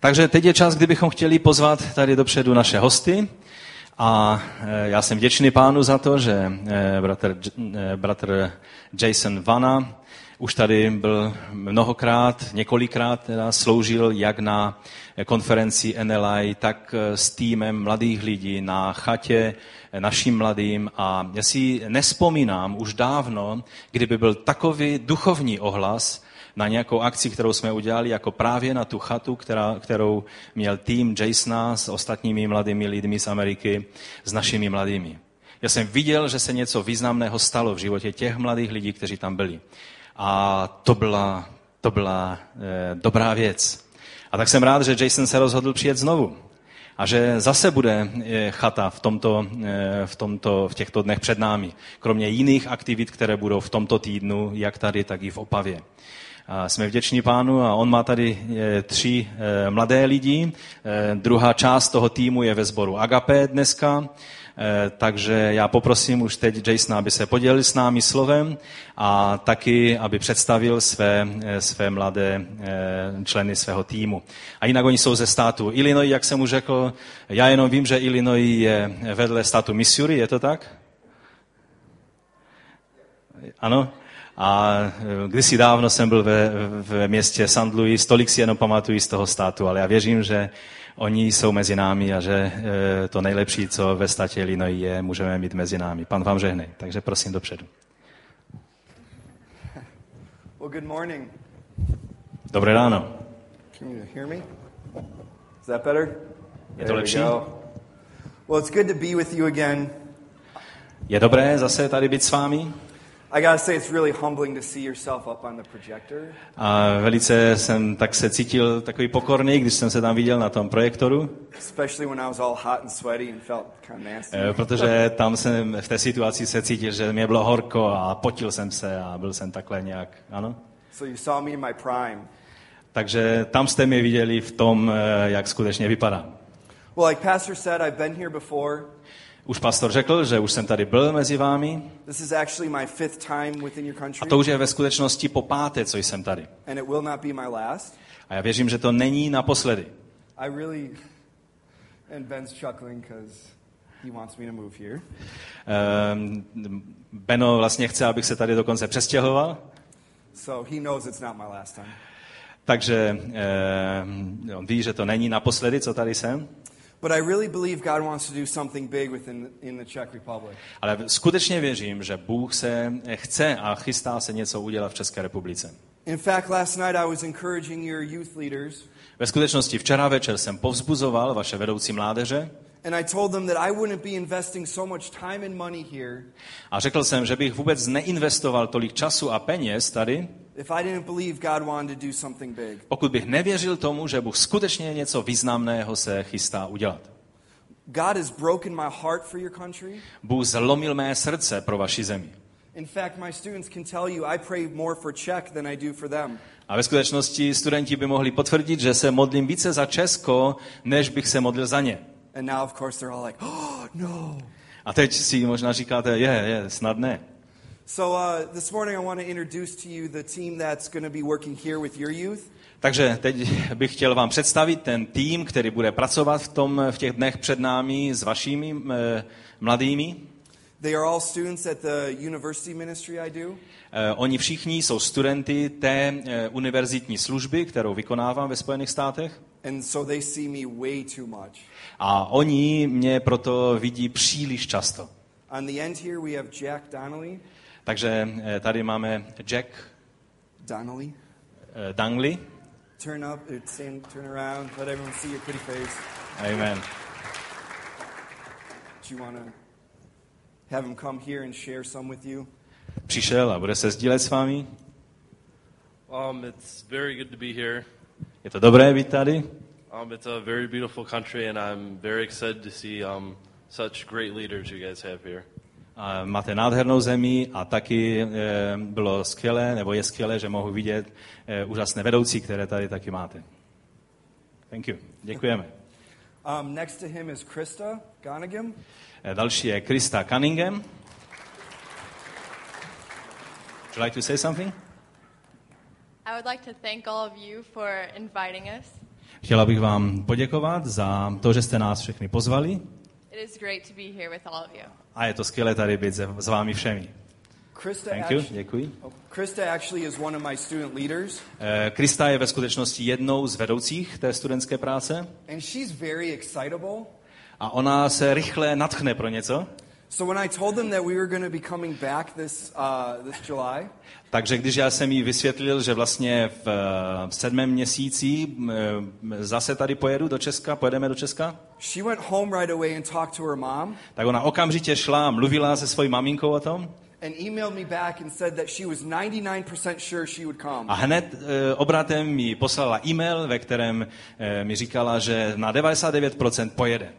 Takže teď je čas, kdybychom chtěli pozvat tady dopředu naše hosty. A eh, já jsem vděčný pánu za to, že eh, bratr, eh, bratr Jason Vana už tady byl mnohokrát, několikrát teda sloužil jak na konferenci NLI, tak s týmem mladých lidí na chatě našim mladým. A já si nespomínám už dávno, kdyby byl takový duchovní ohlas, na nějakou akci, kterou jsme udělali, jako právě na tu chatu, která, kterou měl tým Jasona s ostatními mladými lidmi z Ameriky, s našimi mladými. Já jsem viděl, že se něco významného stalo v životě těch mladých lidí, kteří tam byli. A to byla, to byla e, dobrá věc. A tak jsem rád, že Jason se rozhodl přijet znovu. A že zase bude eh, chata v, tomto, eh, v, tomto, v těchto dnech před námi. Kromě jiných aktivit, které budou v tomto týdnu, jak tady, tak i v Opavě. A jsme vděční pánu a on má tady eh, tři eh, mladé lidi. Eh, druhá část toho týmu je ve sboru Agape dneska. Takže já poprosím už teď Jasona, aby se podělil s námi slovem a taky, aby představil své, své mladé členy svého týmu. A jinak oni jsou ze státu Illinois, jak jsem už řekl. Já jenom vím, že Illinois je vedle státu Missouri, je to tak? Ano? A e, kdysi dávno jsem byl ve, v městě St. Louis, tolik si jenom pamatuju z toho státu, ale já věřím, že oni jsou mezi námi a že e, to nejlepší, co ve státě Illinois je, můžeme mít mezi námi. Pan vám žehnej, takže prosím dopředu. Well, good morning. Dobré ráno. Can you hear me? Is that better? Je to lepší? Well, it's good to be with you again. Je dobré zase tady být s vámi? I gotta say, it's really humbling to see yourself up on the projector. A velice jsem tak se cítil takový pokorný, když jsem se tam viděl na tom projektoru. Especially when I was all hot and sweaty and felt kind of nasty. Protože tam jsem v té situaci se cítil, že mě bylo horko a potil jsem se a byl jsem takhle nějak, ano? So you saw me in my prime. Takže tam jste mě viděli v tom, eh, jak skutečně vypadám. Well, like Pastor said, I've been here before. Už pastor řekl, že už jsem tady byl mezi vámi. This is actually my fifth time within your country. A to už je ve skutečnosti po páté, co jsem tady. And it will not be my last. A já věřím, že to není naposledy. I really and Ben's chuckling because he wants me to move here. Um, Beno vlastně chce, abych se tady dokonce přestěhoval. So he knows it's not my last time. Takže um, on ví, že to není naposledy, co tady jsem. But I really believe God wants to do something big within in the Czech Republic. Ale skutečně věřím, že Bůh se chce a chystá se něco udělat v České republice. In fact, last night I was encouraging your youth leaders. Ve skutečnosti včera večer jsem povzbuzoval vaše vedoucí mládeže. And I told them that I wouldn't be investing so much time and money here. A řekl jsem, že bych vůbec neinvestoval tolik času a peněz tady, if I didn't believe God wanted to do something big. pokud bych nevěřil tomu, že Bůh skutečně něco významného se chystá udělat. God has broken my heart for your country. Bůh zlomil mé srdce pro vaši zemi. In fact, my students can tell you I pray more for Czech than I do for them. A ve skutečnosti studenti by mohli potvrdit, že se modlím více za Česko, než bych se modlil za ně. And now, of course, they're all like, oh, no. A teď si možná říkáte, je, je, snad ne. So uh, this morning I want to introduce to you the team that's going to be working here with your youth. Takže teď bych chtěl vám představit ten tým, který bude pracovat v, tom, v těch dnech před námi s vašimi e, mladými. They are all students at the university ministry I do. E, oni všichni jsou studenty té e, univerzitní služby, kterou vykonávám ve Spojených státech. And so they see me way too much. A oni mě proto vidí příliš často. On the end here we have Jack Donnelly. Takže tady máme Jack Donnelly. Dungley. Turn up, stand, turn around, let everyone see your pretty face. Amen. Do you want to have him come here and share some with you? Přišel a bude se sdílet s vámi. Um, it's very good to be here. Je to dobré být tady. Um, it's a very beautiful country, and I'm very excited to see um, such great leaders you guys have here. A máte nádhernou zemi a taky e, bylo skvělé, nebo je skvělé, že mohu vidět e, úžasné vedoucí, které tady taky máte. Thank you. Děkujeme. Um, next to him is Krista Gonagam. E, další je Krista Cunningham. Would you like to say something? I would like to thank all of you for inviting us. Chtěla bych vám poděkovat za to, že jste nás všechny pozvali It is great to be here with all of you. A je to skvělé tady být s vámi všemi. Krista, Thank you, děkuji. oh, Krista actually is one of my student leaders, Eh, Krista je ve skutečnosti jednou z vedoucích té studentské práce and she's very excitable. a ona se rychle natchne pro něco. So when I told them that we were going to be coming back this uh, this July, Takže když já jsem jí vysvětlil, že vlastně v, v sedmém měsíci zase tady pojedu do Česka, pojedeme do Česka, she went home right away and talked to her mom tak ona okamžitě šla a mluvila se svojí maminkou o tom and emailed me back and said that she was 99% sure she would come. a hned eh, obratem mi poslala e-mail, ve kterém eh, mi říkala, že na 99% pojede.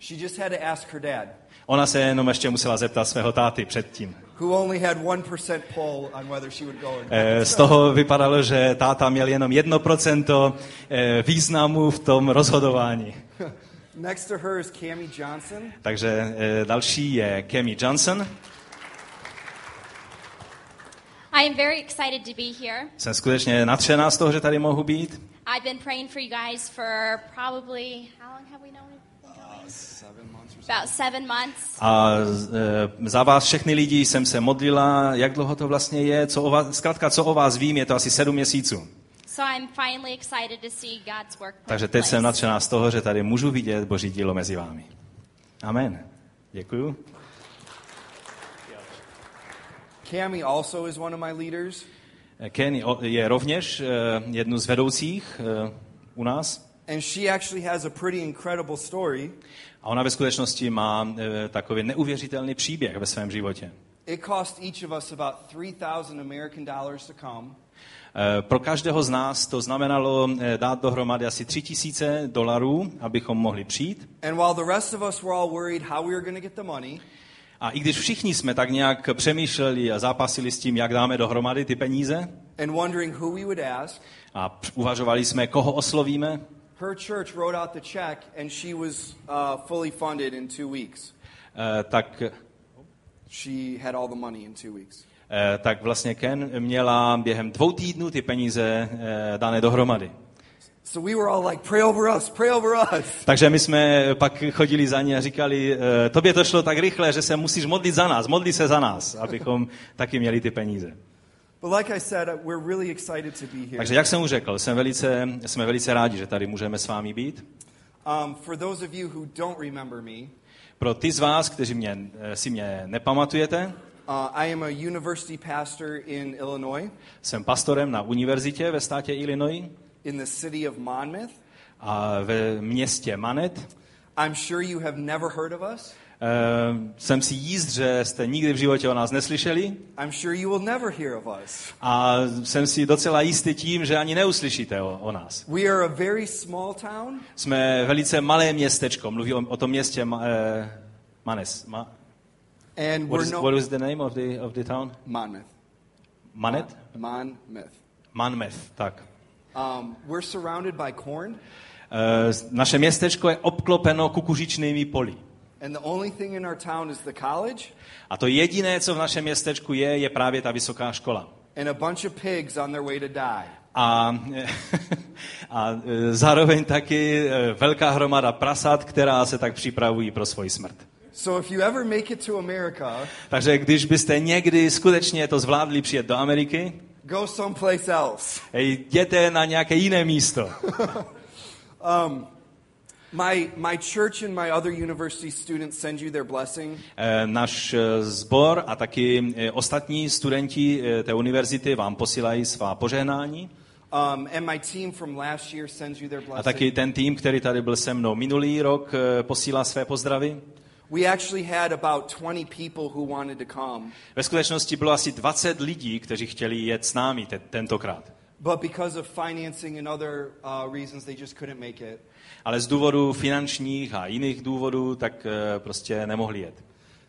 She just had to ask her dad, Ona se jenom ještě musela zeptat svého táty předtím. who only had 1% pull on whether she would go or not. Eh, Z toho vypadalo, že táta měl jenom 1% eh, významu v tom rozhodování. Next to her is Cami Johnson. Takže eh, další je Kemi Johnson. I am very excited to be here. Jsem skutečně nadšená z toho, že tady mohu být. I've been praying for you guys for probably how long have we known? About seven months. A e, za vás všechny lidi jsem se modlila, jak dlouho to vlastně je, co o vás, zkrátka, co o vás vím, je to asi sedm měsíců. So I'm finally excited to see God's work. Takže teď jsem nadšená z toho, že tady můžu vidět Boží dílo mezi vámi. Amen. Děkuju. Cami also is one of my leaders. Ken o- je rovněž e, jednu z vedoucích e, u nás. And she actually has a pretty incredible story. A ona ve skutečnosti má e, takový neuvěřitelný příběh ve svém životě. It cost each of us about 3,000 American dollars to come. E, Pro každého z nás to znamenalo e, dát dohromady asi tři tisíce dolarů, abychom mohli přijít. And while the rest of us were all worried how we were going to get the money, A i když všichni jsme tak nějak přemýšleli a zápasili s tím, jak dáme dohromady ty peníze, and wondering who we would ask, a uvažovali jsme, koho oslovíme, her church wrote out the check and she was uh, fully funded in two weeks. eh, tak, She had all the money in two weeks. eh, tak vlastně Ken měla během dvou týdnů ty peníze eh, dané dohromady. So we were all like, pray over us, pray over us. Takže my jsme pak chodili za ní a říkali, eh, tobě to šlo tak rychle, že se musíš modlit za nás, modli se za nás, abychom taky měli ty peníze. Takže jak jsem už řekl, jsem velice, jsme velice rádi, že tady můžeme s vámi být. Um, for those of you who don't remember me, Pro ty z vás, kteří mě, eh, si mě nepamatujete, uh, I am a university pastor in Illinois, jsem pastorem na univerzitě ve státě Illinois in the city of Monmouth. a ve městě Manet. I'm sure you have never heard of us. Eh, Jsem si jíst, že jste nikdy v životě o nás neslyšeli I'm sure you will never hear of us. a jsem si docela jistý tím, že ani neuslyšíte o, o nás. We are a very small town. Jsme velice malé městečko, mluví o, o tom městě eh, Manes. Ma, And what, we're is, no what is the name of the, of the town? Monmouth. Manet? Manmouth, tak. Um, we're surrounded by corn, Eh, Naše městečko je obklopeno kukuřičnými poli. And the only thing in our town is the college A to jediné, co v našem městečku je, je právě ta vysoká škola. and a bunch of pigs on their way to die. A, a e, zároveň taky e, velká hromada prasat, která se tak připravují pro svoji smrt. So if you ever make it to America, Takže když byste někdy skutečně to zvládli přijet do Ameriky, go someplace else. jděte na nějaké jiné místo. Um, my, my church and my other university students send you their blessing. E, Náš e, sbor a taky e, ostatní studenti té univerzity vám posílají svá požehnání. Um, and my team from last year sends you their A blessing. taky ten tým, který tady byl se mnou minulý rok, posílá své pozdravy. We actually had about 20 people who wanted to come, Ve skutečnosti bylo asi 20 lidí, kteří chtěli jet s námi te- tentokrát. but because of financing and other uh, reasons, they just couldn't make it. Ale z důvodu finančních a jiných důvodů, tak eh, prostě nemohli jet.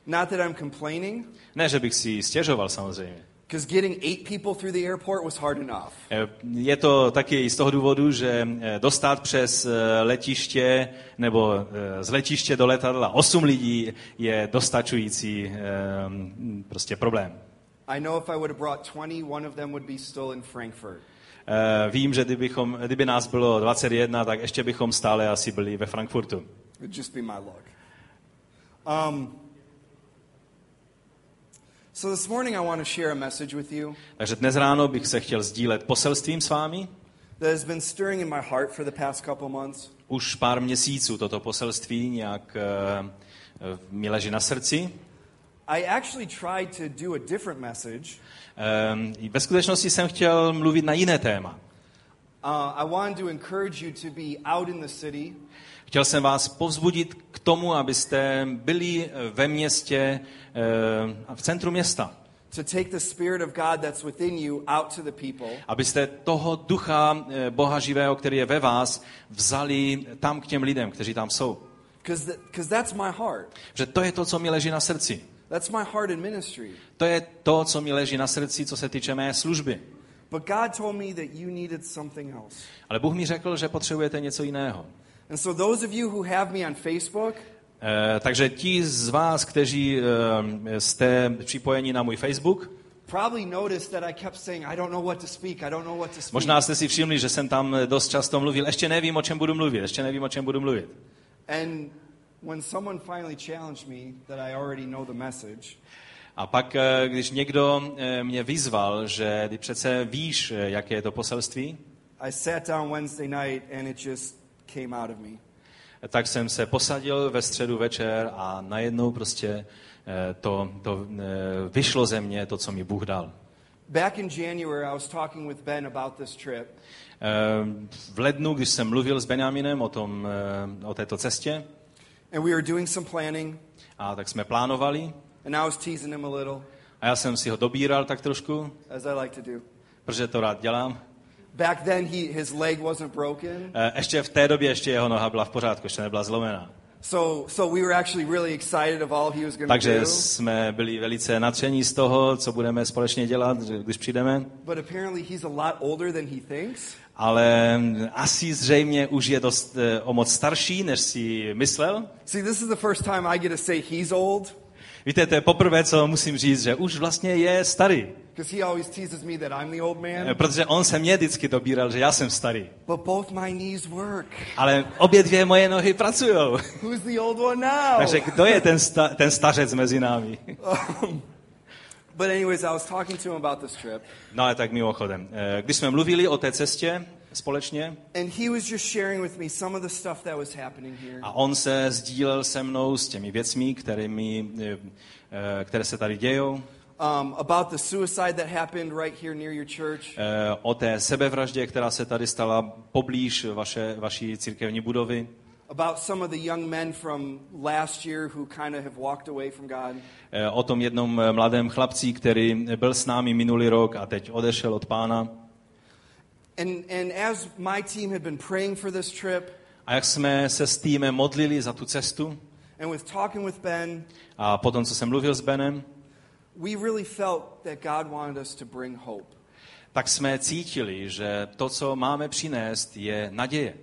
Not that I'm complaining, Ne, že bych si stěžoval samozřejmě. because getting eight people through the airport was hard enough. Eh, Je to taky z toho důvodu, že eh, dostat přes letiště nebo z letiště do letadla 8 lidí je dostačující prostě problém. I know if I would have brought 20, one of them would be still in Frankfurt. Eh, Vím, že kdybychom, kdyby nás bylo 21, tak ještě bychom stále asi byli ve Frankfurtu. Just be my luck. Um, so this morning I want to share a message with you Takže dnes ráno bych se chtěl sdílet poselstvím s vámi. that has been stirring in my heart for the past couple months. Už pár měsíců toto poselství nějak eh, mi leží na srdci. I actually tried to do a different message. Eh, Ve skutečnosti jsem chtěl mluvit na jiné téma. Uh, I wanted to encourage you to be out in the city Chtěl jsem vás povzbudit k tomu, abyste byli ve městě, eh, v centru města. to take the Spirit of God that's within you out to the people Abyste toho ducha eh, Boha živého, který je ve vás, vzali tam k těm lidem, kteří tam jsou. because that's my heart. Že to je to, co mi leží na srdci. That's my heart in ministry. To je to, co mi leží na srdci, co se týče mé služby. But God told me that you needed something else. Ale Bůh mi řekl, že potřebujete něco jiného. And so those of you who have me on Facebook, Eh, takže ti z vás, kteří eh, jste připojeni na můj Facebook, probably noticed that I kept saying, I don't know what to speak, I don't know what to speak. možná jste si všimli, že jsem tam dost často mluvil, ještě nevím, o čem budu mluvit, ještě nevím, o čem budu mluvit. And when someone finally challenged me that I already know the message, A pak, eh, když někdo eh, mě vyzval, že ty přece víš, eh, jaké je to poselství, I sat down Wednesday night and it just came out of me. tak jsem se posadil ve středu večer a najednou prostě to, to vyšlo ze mě, to, co mi Bůh dal. Back in January, I was talking with Ben about this trip, V lednu, když jsem mluvil s Benjaminem o, tom, o této cestě, and we were doing some planning, a tak jsme plánovali and I was teasing him a little, a já jsem si ho dobíral tak trošku, as I like to do. protože to rád dělám. Back then, he, his leg wasn't broken, Eh, Ještě v té době ještě jeho noha byla v pořádku, ještě nebyla zlomená. So so we were actually really excited of all he was going to Takže do. jsme byli velice nadšení z toho, co budeme společně dělat, když přijdeme. But apparently, he's a lot older than he thinks. Ale asi zřejmě už je dost eh, o moc starší, než si myslel. See, this is the first time I get to say he's old, Víte, to je poprvé, co musím říct, že už vlastně je starý. because he always teases me that I'm the old Eh, man. Protože on se mě vždycky dobíral, že já jsem starý. But both my knees work. Ale obě dvě moje nohy pracují. Who's the old one now? Takže kdo je ten, sta- ten stařec mezi námi? But anyways, I was talking to him about this trip, No ale tak mimochodem. eh, Když jsme mluvili o té cestě společně and he was just sharing with me some of the stuff that was happening here. a on se sdílel se mnou s těmi věcmi, kterými, eh, eh, které se tady dějou, Um, about the suicide that happened right here near your church, eh, o té sebevraždě, která se tady stala poblíž vaše, vaší církevní budovy, about some of the young men from last year who kind of have walked away from God. o tom jednom mladém chlapci, který byl s námi minulý rok a teď odešel od pána. And, and as my team had been praying for this trip, A jak jsme se s týmem modlili za tu cestu and with talking with Ben, a potom, co jsem mluvil s Benem, we really felt that God wanted us to bring hope. tak jsme cítili, že to, co máme přinést, je naděje.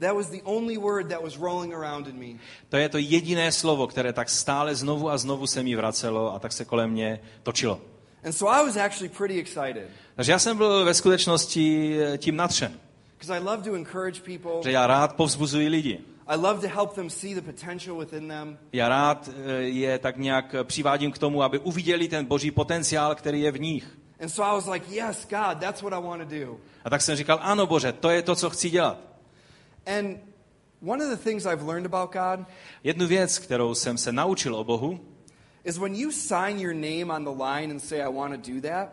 That was the only word that was rolling around in me. To je to jediné slovo, které tak stále znovu a znovu se mi vracelo a tak se kolem mě točilo. And so I was actually pretty excited Takže já jsem byl ve skutečnosti eh, tím nadšen, because I love to encourage people. že já rád povzbuzuji lidi. I love to help them see the potential within them. Já rád eh, je tak nějak přivádím k tomu, aby uviděli ten boží potenciál, který je v nich. And so I was like, yes, God, that's what I want to do. A tak jsem říkal, ano Bože, to je to, co chci dělat. And one of the things I've learned about God Jednu věc, kterou jsem se naučil o Bohu, is when you sign your name on the line and say, I want to do that,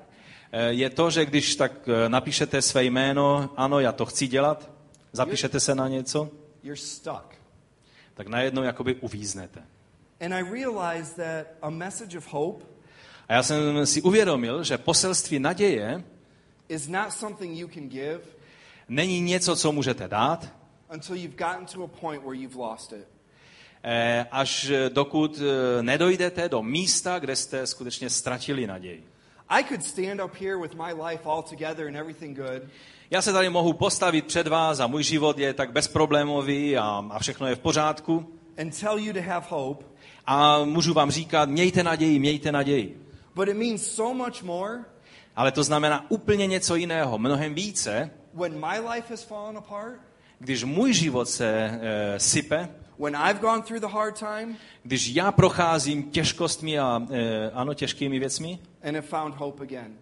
eh, je to, že když tak eh, napíšete své jméno, ano, já to chci dělat, zapíšete se na něco, you're stuck. tak najednou jakoby uvíznete. And I realized that a message of hope A já jsem si uvědomil, že poselství naděje is not something you can give není něco, co můžete dát, until you've gotten to a point where you've lost it. Eh, až eh, dokud eh, nedojdete do místa, kde jste skutečně ztratili naději. I could stand up here with my life all together and everything good, Já se tady mohu postavit před vás a můj život je tak bezproblémový a, a všechno je v pořádku. and tell you to have hope, A můžu vám říkat, mějte naději, mějte naději. But it means so much more Ale to znamená úplně něco jiného, mnohem více, when my life has fallen apart, když můj život se e, sype, when I've gone through the hard time když já procházím těžkostmi a e, ano, těžkými věcmi and have found hope again.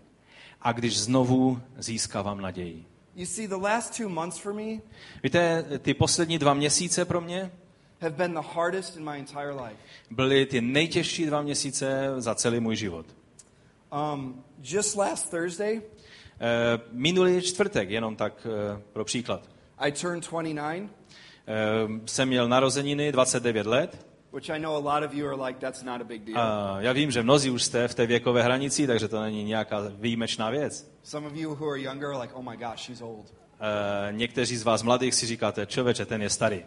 a když znovu získávám naději. You see, the last two months for me Víte, ty poslední dva měsíce pro mě have been the hardest in my entire life. byly ty nejtěžší dva měsíce za celý můj život. Um, just last Thursday, E, minulý čtvrtek, jenom tak e, pro příklad, I turned 29, e, jsem měl narozeniny 29 let which I know a lot of you are like, that's not a big deal. a já vím, že mnozí už jste v té věkové hranici, takže to není nějaká výjimečná věc. Some of you who are younger are like, oh my gosh, she's old. E, někteří z vás mladých si říkáte, člověče, ten je starý.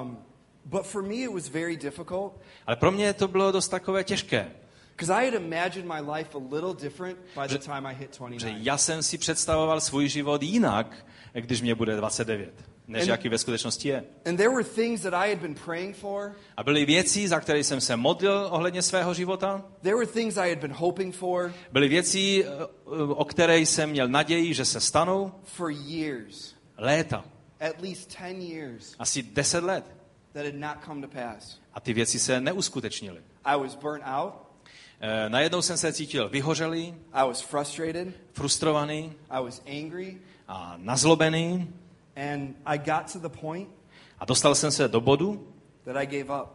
Um, but for me, it was very difficult Ale pro mě to bylo dost takové těžké, because I had imagined my life a little different by the time I hit že 29. já jsem si představoval svůj život jinak, když mě bude 29, než And- jaký ve skutečnosti je. And there were things that I had been praying for. A byly věci, za které jsem se modlil ohledně svého života. There were things I had been hoping for Byly věci, eh, o které jsem měl naději, že se stanou. for years, Léta. at least 10 years, Asi 10 let. that had not come to pass. A ty věci se neuskutečnily. I was burnt out. Eh, Najednou jsem se cítil vyhořelý, I was frustrated. frustrovaný I was angry. a nazlobený. And I got to the point A dostal jsem se do bodu, that I gave up.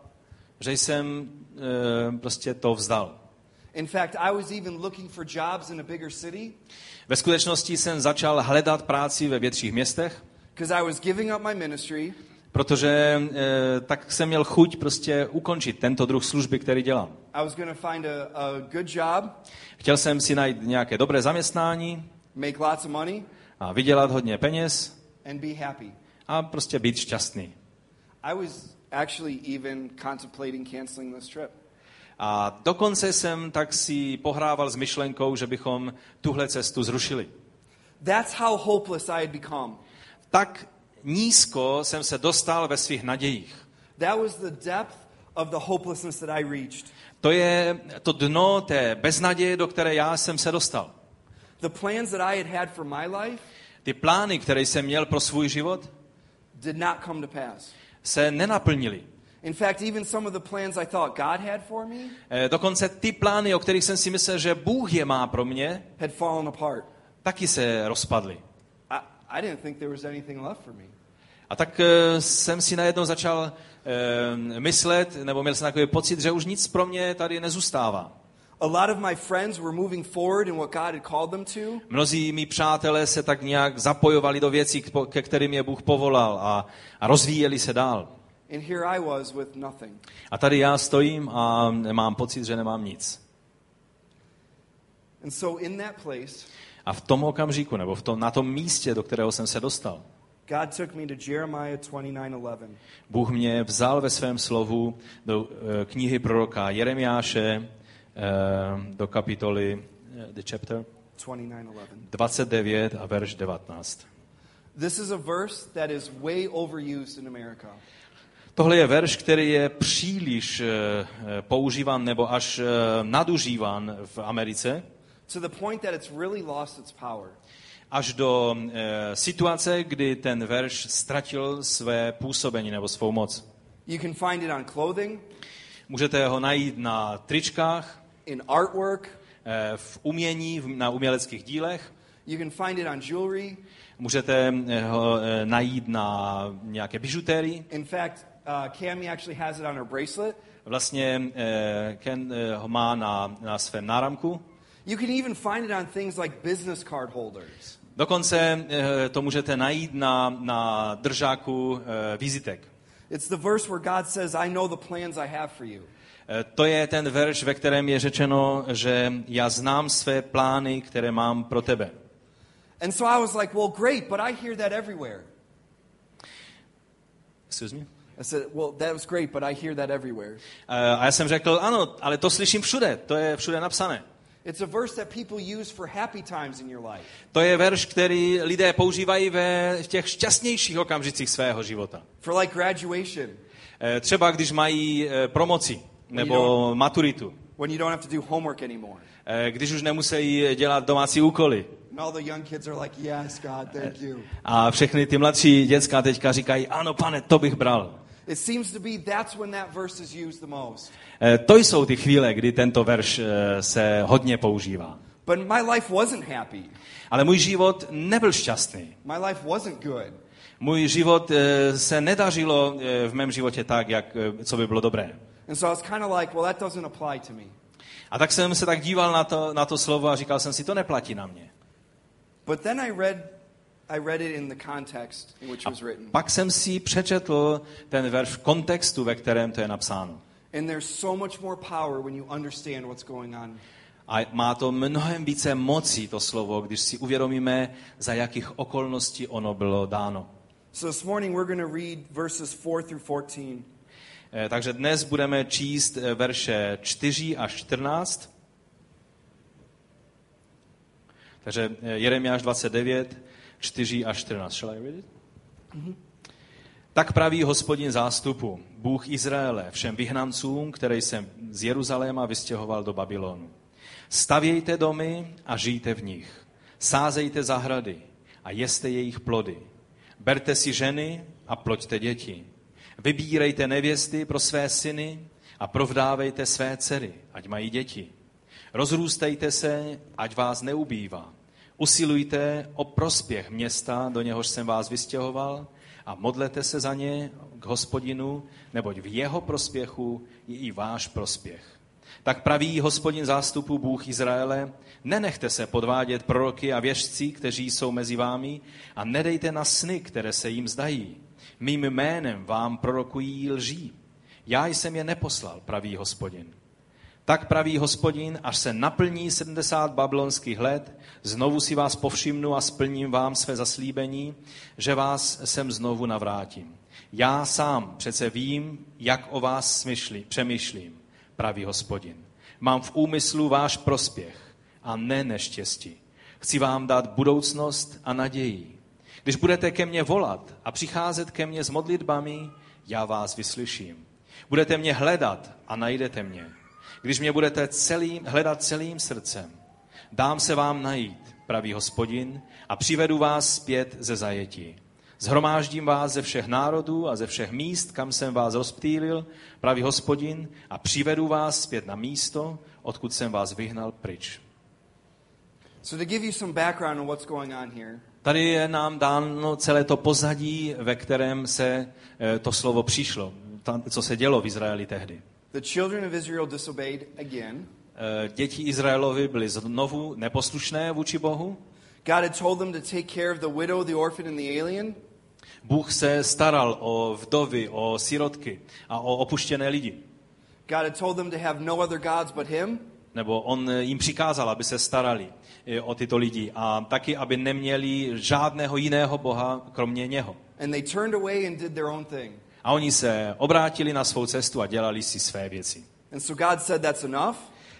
že jsem eh, prostě to vzdal. In fact, I was even looking for jobs in a bigger city Ve skutečnosti jsem začal hledat práci ve větších městech, because I was giving up my ministry protože e, tak jsem měl chuť prostě ukončit tento druh služby, který dělám. I was going to find a, a good job, Chtěl jsem si najít nějaké dobré zaměstnání make lots of money, a vydělat hodně peněz and be happy. a prostě být šťastný. I was actually even contemplating canceling this trip. A dokonce jsem tak si pohrával s myšlenkou, že bychom tuhle cestu zrušili. That's how hopeless I had become. Tak nízko jsem se dostal ve svých nadějích. That was the depth of the hopelessness that I reached. To je to dno té beznaděje, do které já jsem se dostal. The plans that I had had for my life Ty plány, které jsem měl pro svůj život, did not come to pass. se nenaplnily. In fact, even some of the plans I thought God had for me Eh, Dokonce ty plány, o kterých jsem si myslel, že Bůh je má pro mě, had fallen apart. taky se rozpadly. I, I didn't think there was anything left for me. A tak eh, jsem si najednou začal eh, myslet, nebo měl jsem takový pocit, že už nic pro mě tady nezůstává. A lot of my friends were moving forward in what God had called them to, Mnozí mý přátelé se tak nějak zapojovali do věcí, ke kterým je Bůh povolal a, a rozvíjeli se dál. and here I was with nothing. A tady já stojím a mám pocit, že nemám nic. And so, in that place, A v tom okamžiku, nebo v tom, na tom místě, do kterého jsem se dostal, God took me to Jeremiah 29:11. Bůh mě vzal ve svém slovu do eh, knihy proroka Jeremiáše, do kapitoly, eh, the chapter 29:11. 29 a verš 19. This is a verse that is way overused in America. Tohle je verš, který je příliš eh, eh, používán nebo až eh, nadužíván v Americe, To the point that it's really lost its power. až do eh, situace, kdy ten verš ztratil své působení nebo svou moc. You can find it on clothing, Můžete ho najít na tričkách, in artwork, eh, v umění, na uměleckých dílech, you can find it on jewelry. můžete eh, ho eh, najít na nějaké bižutérii. In fact, uh, Cami actually has it on her bracelet. Vlastně eh, Ken eh, ho má na, na svém náramku. You can even find it on things like business card holders. Dokonce eh, to můžete najít na, na držáku eh, vizitek. It's the verse where God says, I know the plans I have for you. Eh, To je ten verš, ve kterém je řečeno, že já znám své plány, které mám pro tebe. And so I was like, well, great, but I hear that everywhere. Excuse me? I said, well, that was great, but I hear that everywhere. Eh, A já jsem řekl, ano, ale to slyším všude, to je všude napsané. It's a verse that people use for happy times in your life. To je verš, který lidé používají ve v těch šťastnějších okamžicích svého života. For like graduation, Eh, Třeba když mají promoci nebo maturitu. when you don't have to do homework anymore. Eh, Když už nemusí dělat domácí úkoly. You. A všechny ty mladší děcka teďka říkají, ano pane, to bych bral. It seems to be that's when that verse is used the most. Eh, To jsou ty chvíle, kdy tento verš eh, se hodně používá. But my life wasn't happy. Ale můj život nebyl šťastný. My life wasn't good. Můj život eh, se nedařilo eh, v mém životě tak, jak, eh, co by bylo dobré. And so I was kind of like, well, that doesn't apply to me. A tak jsem se tak díval na to, na to slovo a říkal jsem si, to neplatí na mě. But then I read, I read it in the context in which it was written. Pak jsem si přečetl ten verš v kontextu, ve kterém to je napsáno. And there's so much more power when you understand what's going on. A má to mnohem více mocí, to slovo, když si uvědomíme, za jakých okolností ono bylo dáno. So this morning we're going to read verses 4 through 14. Eh, Takže dnes budeme číst eh, verše 4 až 14. Takže eh, Jeremiáš 29, 4 až 14. Shall I read it? Tak praví hospodin zástupu, Bůh Izraele, všem vyhnancům, které jsem z Jeruzaléma vystěhoval do Babylonu. Stavějte domy a žijte v nich. Sázejte zahrady a jeste jejich plody. Berte si ženy a ploďte děti. Vybírejte nevěsty pro své syny a provdávejte své dcery, ať mají děti. Rozrůstejte se, ať vás neubývá. Usilujte o prospěch města, do něhož jsem vás vystěhoval, a modlete se za ně k hospodinu, neboť v jeho prospěchu je i váš prospěch. Tak praví hospodin zástupu Bůh Izraele, nenechte se podvádět proroky a věžci, kteří jsou mezi vámi, a nedejte na sny, které se jim zdají. Mým jménem vám prorokují lží. Já jsem je neposlal, praví hospodin. Tak praví hospodin, až se naplní 70 babylonských let, znovu si vás povšimnu a splním vám své zaslíbení, že vás sem znovu navrátím. Já sám přece vím, jak o vás smyšlí, přemýšlím, praví hospodin. Mám v úmyslu váš prospěch a ne neštěstí. Chci vám dát budoucnost a naději. Když budete ke mně volat a přicházet ke mně s modlitbami, já vás vyslyším. Budete mě hledat a najdete mě. Když mě budete celým, hledat celým srdcem, dám se vám najít, praví hospodin, a přivedu vás zpět ze zajetí. Zhromáždím vás ze všech národů a ze všech míst, kam jsem vás rozptýlil, praví hospodin, a přivedu vás zpět na místo, odkud jsem vás vyhnal pryč. So to give you some background on what's going on here, Tady je nám dáno celé to pozadí, ve kterém se eh, to slovo přišlo, co se dělo v Izraeli tehdy. the children of Israel disobeyed again. Eh, Děti Izraelovi byly znovu neposlušné vůči Bohu. God had told them to take care of the widow, the orphan, and the alien. Bůh se staral o vdovy, o sirotky a o opuštěné lidi. God had told them to have no other gods but Him. Nebo on jim přikázal, aby se starali eh, o tyto lidi a taky, aby neměli žádného jiného boha, kromě něho. A oni se obrátili na svou cestu a dělali si své věci.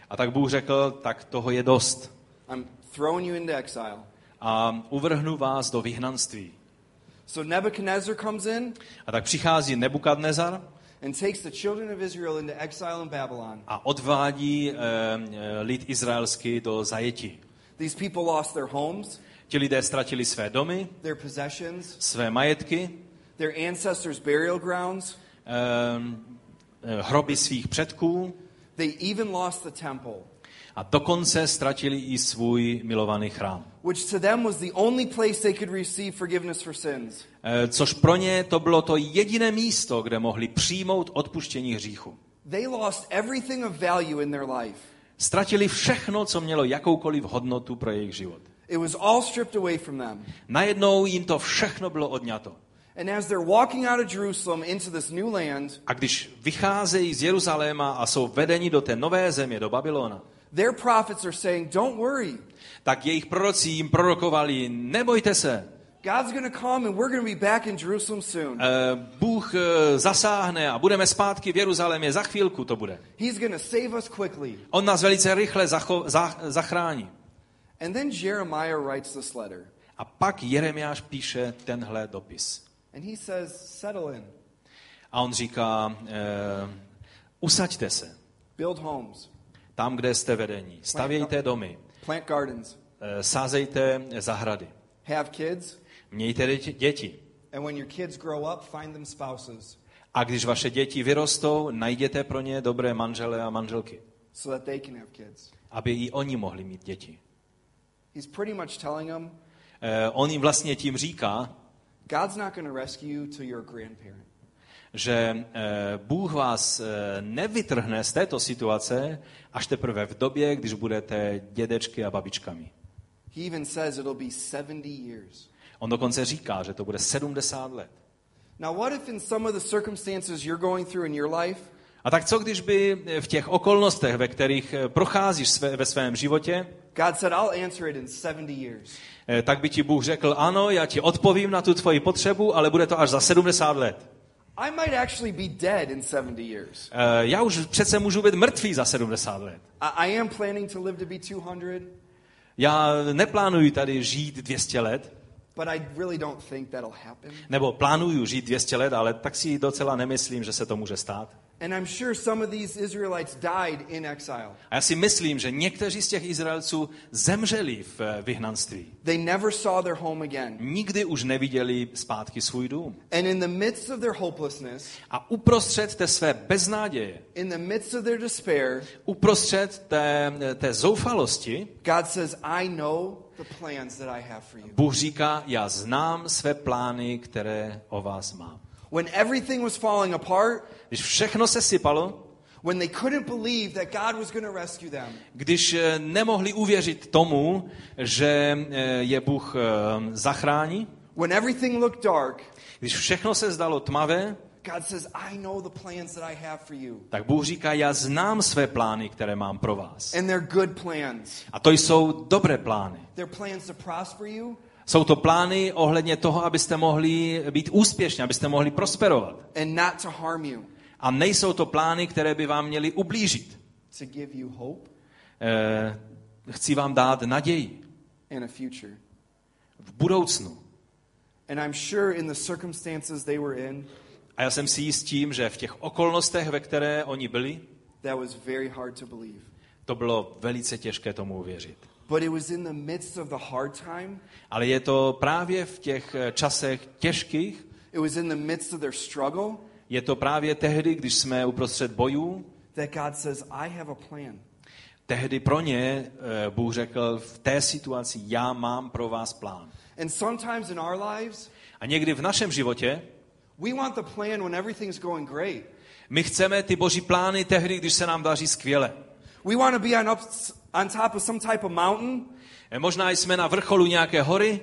A tak Bůh řekl, tak toho je dost. A uvrhnu vás do vyhnanství. So Nebuchadnezzar comes in A tak přichází Nebukadnezar and takes the children of Israel into exile in Babylon. a odvádí eh, eh, lid izraelský do zajetí. These people lost their homes, Ti lidé ztratili své domy, their possessions, své majetky, their ancestors' burial grounds. ehm, eh, hroby svých předků They even lost the temple, a dokonce ztratili i svůj milovaný chrám. which to them was the only place they could receive forgiveness for sins. Eh, Což pro ně to bylo to jediné místo, kde mohli přijmout odpuštění hříchu. They lost everything of value in their life. Ztratili všechno, co mělo jakoukoliv hodnotu pro jejich život. It was all stripped away from them. Najednou jim to všechno bylo odňato. And as they're walking out of Jerusalem into this new land, A když vycházejí z Jeruzaléma a jsou vedeni do té nové země, do Babylona, their prophets are saying, Don't worry. tak jejich proroci jim prorokovali, nebojte se, God's going to come and we're going to be back in Jerusalem soon. eh, Bůh eh, zasáhne a budeme zpátky v Jeruzalémě, za chvílku to bude. He's going to save us quickly. On nás velice rychle zacho- za- zachrání. And then Jeremiah writes this letter. A pak Jeremiáš píše tenhle dopis. And he says, Settle in, A on říká, eh, usaďte se, build homes, Tam, kde jste vedení. Stavějte domy, Plant gardens. eh, sázejte zahrady, Have kids. mějte děti-. And when your kids grow up, find them spouses A když vaše děti vyrostou, najděte pro ně dobré manžele a manželky, so that they can have kids. aby i oni mohli mít děti. He's pretty much telling them Eh, On jim vlastně tím říká, God's not going to rescue you till you're a grandparent. Že eh, Bůh vás eh, nevytrhne z této situace až teprve v době, když budete dědečky a babičkami. He even says it'll be 70 years. On dokonce říká, že to bude 70 let. Now, what if in some of the circumstances you're going through in your life, A tak co, když by v těch okolnostech, ve kterých eh, procházíš své, ve svém životě, God said, I'll answer it in 70 years? eh, tak by ti Bůh řekl, ano, já ti odpovím na tu tvoji potřebu, ale bude to až za 70 let. I might actually be dead in 70 years. Eh, Já už přece můžu být mrtvý za 70 let. I, I am planning to live to be 200, Já neplánuji tady žít 200 let, but I really don't think that'll happen. nebo plánuju žít 200 let, ale tak si docela nemyslím, že se to může stát. And I'm sure some of these Israelites died in exile. A já si myslím, že někteří z těch Izraelců zemřeli v eh, vyhnanství. They never saw their home again. Nikdy už neviděli zpátky svůj dům. And in the midst of their hopelessness, A uprostřed té své beznáděje, in the midst of their despair, uprostřed té, té zoufalosti, God says, I know the plans that I have for you. Bůh říká, já znám své plány, které o vás mám. When everything was falling apart, Když všechno se sypalo, when they couldn't believe that God was going to rescue them, když eh, nemohli uvěřit tomu, že eh, je Bůh eh, zachrání, when everything looked dark, když všechno se zdalo tmavé, God says, I know the plans that I have for you. tak Bůh říká, já znám své plány, které mám pro vás. And they're good plans. A to jsou dobré plány. They're plans to prosper you Jsou to plány ohledně toho, abyste mohli být úspěšní, abyste mohli prosperovat. and not to harm you, A nejsou to plány, které by vám měly ublížit. to give you hope Eh, chci vám dát naději and a future. v budoucnu. And I'm sure in the circumstances they were in, A já jsem si jist tím, že v těch okolnostech, ve které oni byli, that was very hard to believe. to bylo velice těžké tomu uvěřit. But it was in the midst of the hard time, Ale je to právě v těch eh, časech těžkých, it was in the midst of their struggle je to právě tehdy, když jsme uprostřed bojů, that God says, I have a plan. tehdy pro ně eh, Bůh řekl, v té situaci já mám pro vás plán. And sometimes in our lives, A někdy v našem životě we want the plan when everything's going great. my chceme ty boží plány tehdy, když se nám daří skvěle. We want to be on, up, on top of some type of mountain, Eh, Možná jsme na vrcholu nějaké hory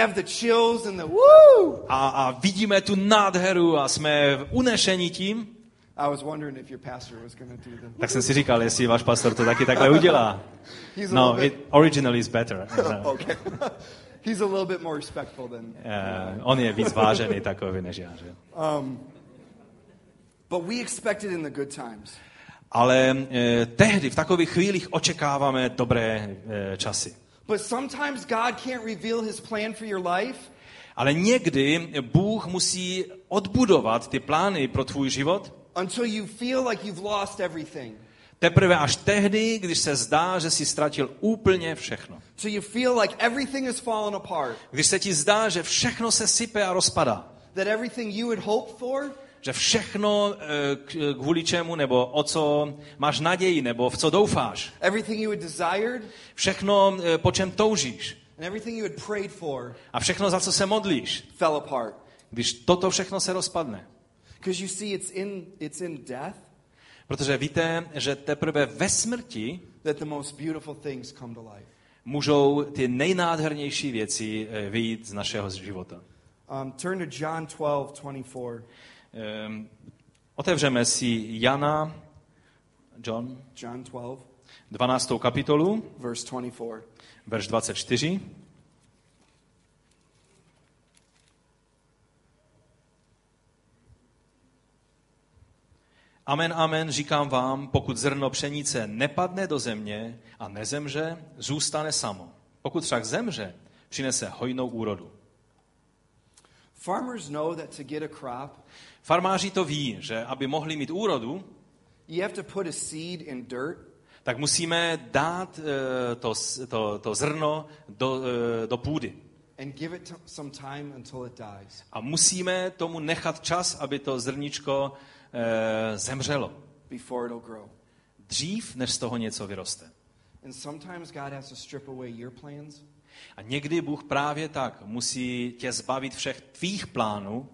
have the chills and the woo! a, a vidíme tu nádheru a jsme unešení tím, I was wondering if your pastor was going to do the. tak jsem si říkal, jestli váš pastor to taky takhle udělá. No, little it bit. originally is better. Okay. He's a little bit more respectful than. Eh, on je víc vážený takový než já. Že? But we expect it in the good times. Ale eh, tehdy, v takových chvílích očekáváme dobré eh, časy. But sometimes God can't reveal his plan for your life Ale někdy Bůh musí odbudovat ty plány pro tvůj život until you feel like you've lost everything. teprve až tehdy, když se zdá, že jsi ztratil úplně všechno. So you feel like everything has fallen apart. Když se ti zdá, že všechno se sype a rozpadá. That everything you had hoped for Že všechno, eh, k- kvůli čemu, nebo o co máš naději, nebo v co doufáš. Všechno, eh, po čem toužíš. A všechno, za co se modlíš. fell apart. Když toto všechno se rozpadne. Protože víte, že teprve ve smrti můžou ty nejnádhernější věci eh, vyjít z našeho života. Um, turn to John 12, 24. Ehm, Otevřeme si Jana, John, John 12, 12. kapitolu, verse 24. verš 24. Amen, amen, říkám vám, pokud zrno pšenice nepadne do země a nezemře, zůstane samo. Pokud však zemře, přinese hojnou úrodu. Farmers know that to get a crop, Farmáři to ví, že aby mohli mít úrodu, you have to put a seed in dirt tak musíme dát eh, to, to, to zrno do, eh, do půdy. and give it some time until it dies. A musíme tomu nechat čas, aby to zrničko eh, zemřelo. before it'll grow. Dřív, než z toho něco vyroste. And sometimes God has to strip away your plans A někdy Bůh právě tak musí tě zbavit všech tvých plánů,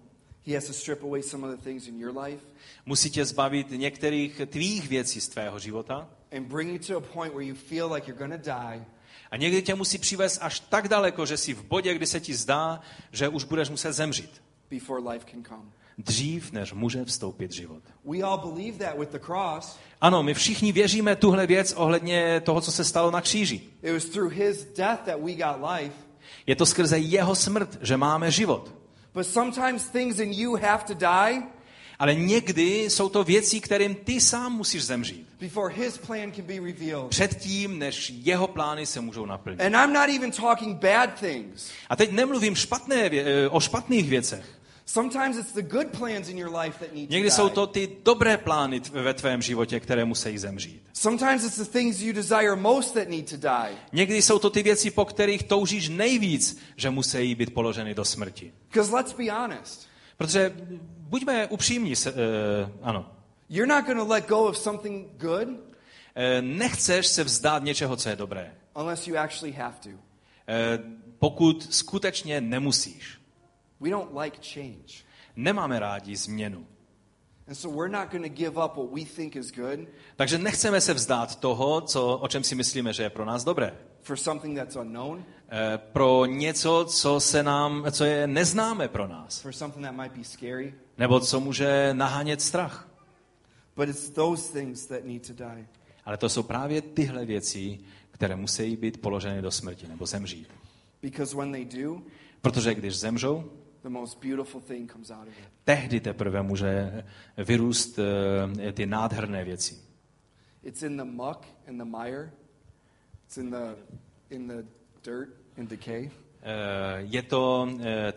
He has to strip away some of the things in your life musí tě zbavit některých tvých věcí z tvého života and bring you to a point where you feel like you're going to die, a někdy tě musí přivést až tak daleko, že jsi v bodě, kdy se ti zdá, že už budeš muset zemřít. before life can come. Dřív, než může vstoupit život. We all believe that with the cross. Ano, my všichni věříme tuhle věc ohledně toho, co se stalo na kříži. It was through his death that we got life. Je to skrze jeho smrt, že máme život. But sometimes things in you have to die Ale někdy jsou to věci, kterým ty sám musíš zemřít. before his plan can be revealed. Předtím, než jeho plány se můžou naplnit. And I'm not even talking bad things. A teď nemluvím špatné, eh, o špatných věcech. Sometimes it's the good plans in your life that need Někdy jsou to ty dobré plány ve tvém životě, které musí zemřít. Sometimes it's the things you desire most that need to die. Někdy jsou to ty věci, po kterých toužíš nejvíc, že musí být položeny do smrti. Because let's be honest. Protože buďme upřímní, se, eh, ano. You're not going to let go of something good Eh, nechceš se vzdát něčeho, co je dobré. unless you actually have to. Eh, pokud skutečně nemusíš. We don't like change. Nemáme rádi změnu. And so we're not going to give up what we think is good Takže nechceme se vzdát toho, co, o čem si myslíme, že je pro nás dobré. for something that's unknown, Eh, Pro něco, co, se nám, co je neznámé pro nás. for something that might be scary. Nebo co může nahánět strach. But it's those things that need to die. Ale to jsou právě tyhle věci, které musí být položeny do smrti nebo zemřít. Because when they do, Protože když zemřou, the most beautiful thing comes out of it. tehdy teprve může vyrůst eh, ty nádherné věci. It's in the muck and the mire. It's in the in the dirt and decay. Eh, Je to eh,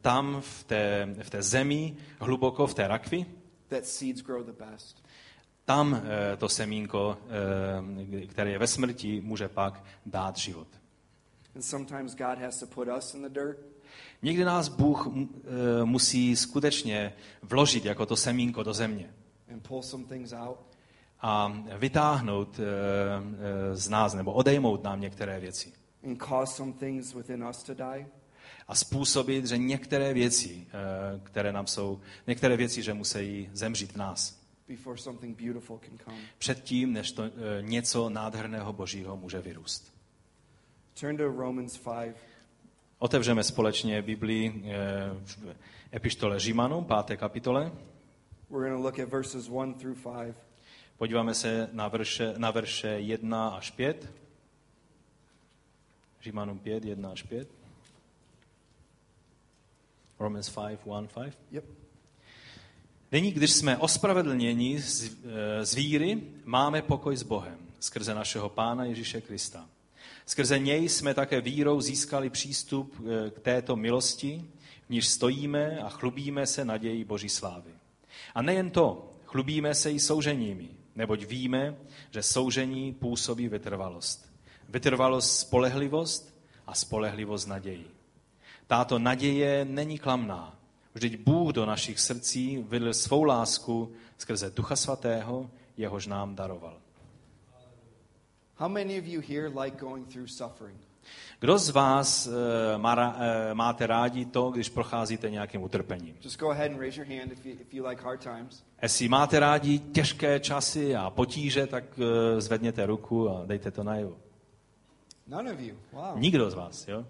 tam v té, v té zemi, hluboko v té rakvi, That seeds grow the best. tam to semínko, které je ve smrti, může pak dát život. And sometimes God has to put us in the dirt Někdy nás Bůh eh, musí skutečně vložit jako to semínko do země. A vytáhnout eh, eh, z nás nebo odejmout nám některé věci. A způsobit, že některé věci, které nám jsou, některé věci, že musí zemřít v nás. Předtím, než to něco nádherného božího může vyrůst. Turn to Romans 5. Otevřeme společně Biblii eh, v epištole Římanům, páté kapitole. We're going to look at verses 1 through 5. Podíváme se na verše, na verše 1 až 5. Římanům 5, 1 až 5. Romans 5, 1, 5. Yep. Nyní, když jsme ospravedlněni z, eh, z víry, máme pokoj s Bohem skrze našeho Pána Ježíše Krista. Skrze něj jsme také vírou získali přístup eh, k této milosti, v níž stojíme a chlubíme se nadějí Boží slávy. A nejen to, chlubíme se i souženími, neboť víme, že soužení působí vytrvalost. Vytrvalost spolehlivost a spolehlivost naději. Táto naděje není klamná. Vždyť Bůh do našich srdcí vylil svou lásku skrze Ducha Svatého, jehož nám daroval. How many of you here like going through suffering? Kdo z vás eh, má, eh, máte rádi to, když procházíte nějakým utrpením? Just go ahead and raise your hand if you, if you like hard times. Jestli máte rádi těžké časy a potíže, tak eh, zvedněte ruku a dejte to najevo. None of you. Wow. Nikdo z vás, jo?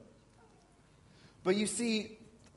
But you see,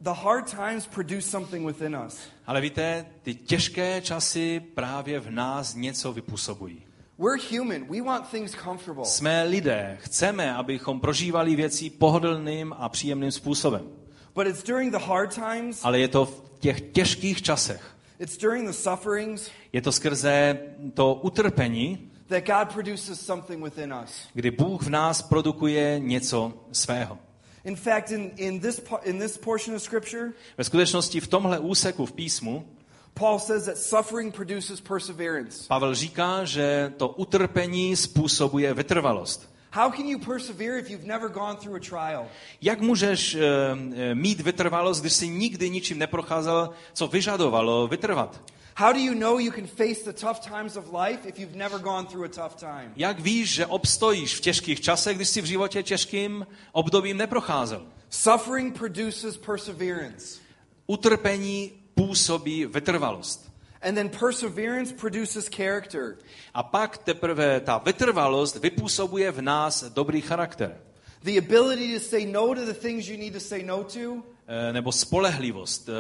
the hard times produce something within us. Ale víte, ty těžké časy právě v nás něco vypůsobují. We're human. We want things comfortable. Jsme lidé, chceme, abychom prožívali věci pohodlným a příjemným způsobem. But it's during the hard times, Ale je to v těch těžkých časech. it's during the sufferings Je to skrze to utrpení, that God produces something within us. kdy Bůh v nás produkuje něco svého. In fact, in, in, this, in this portion of Scripture, Ve skutečnosti v tomhle úseku v písmu Paul says that suffering produces perseverance. Pavel říká, že to utrpení způsobuje vytrvalost. How can you persevere if you've never gone through a trial? Jak můžeš eh, mít vytrvalost, když jsi nikdy ničím neprocházel, co vyžadovalo vytrvat? How do you know you can face the tough times of life if you've never gone through a tough time? Jak víš, že obstojíš v těžkých časech, když jsi v životě těžkým obdobím neprocházel? Suffering produces perseverance. Utrpení působí vytrvalost. And then perseverance produces character. A pak teprve ta vytrvalost vypůsobuje v nás dobrý charakter. The ability to say no to the things you need to say no to. Eh, nebo spolehlivost, eh,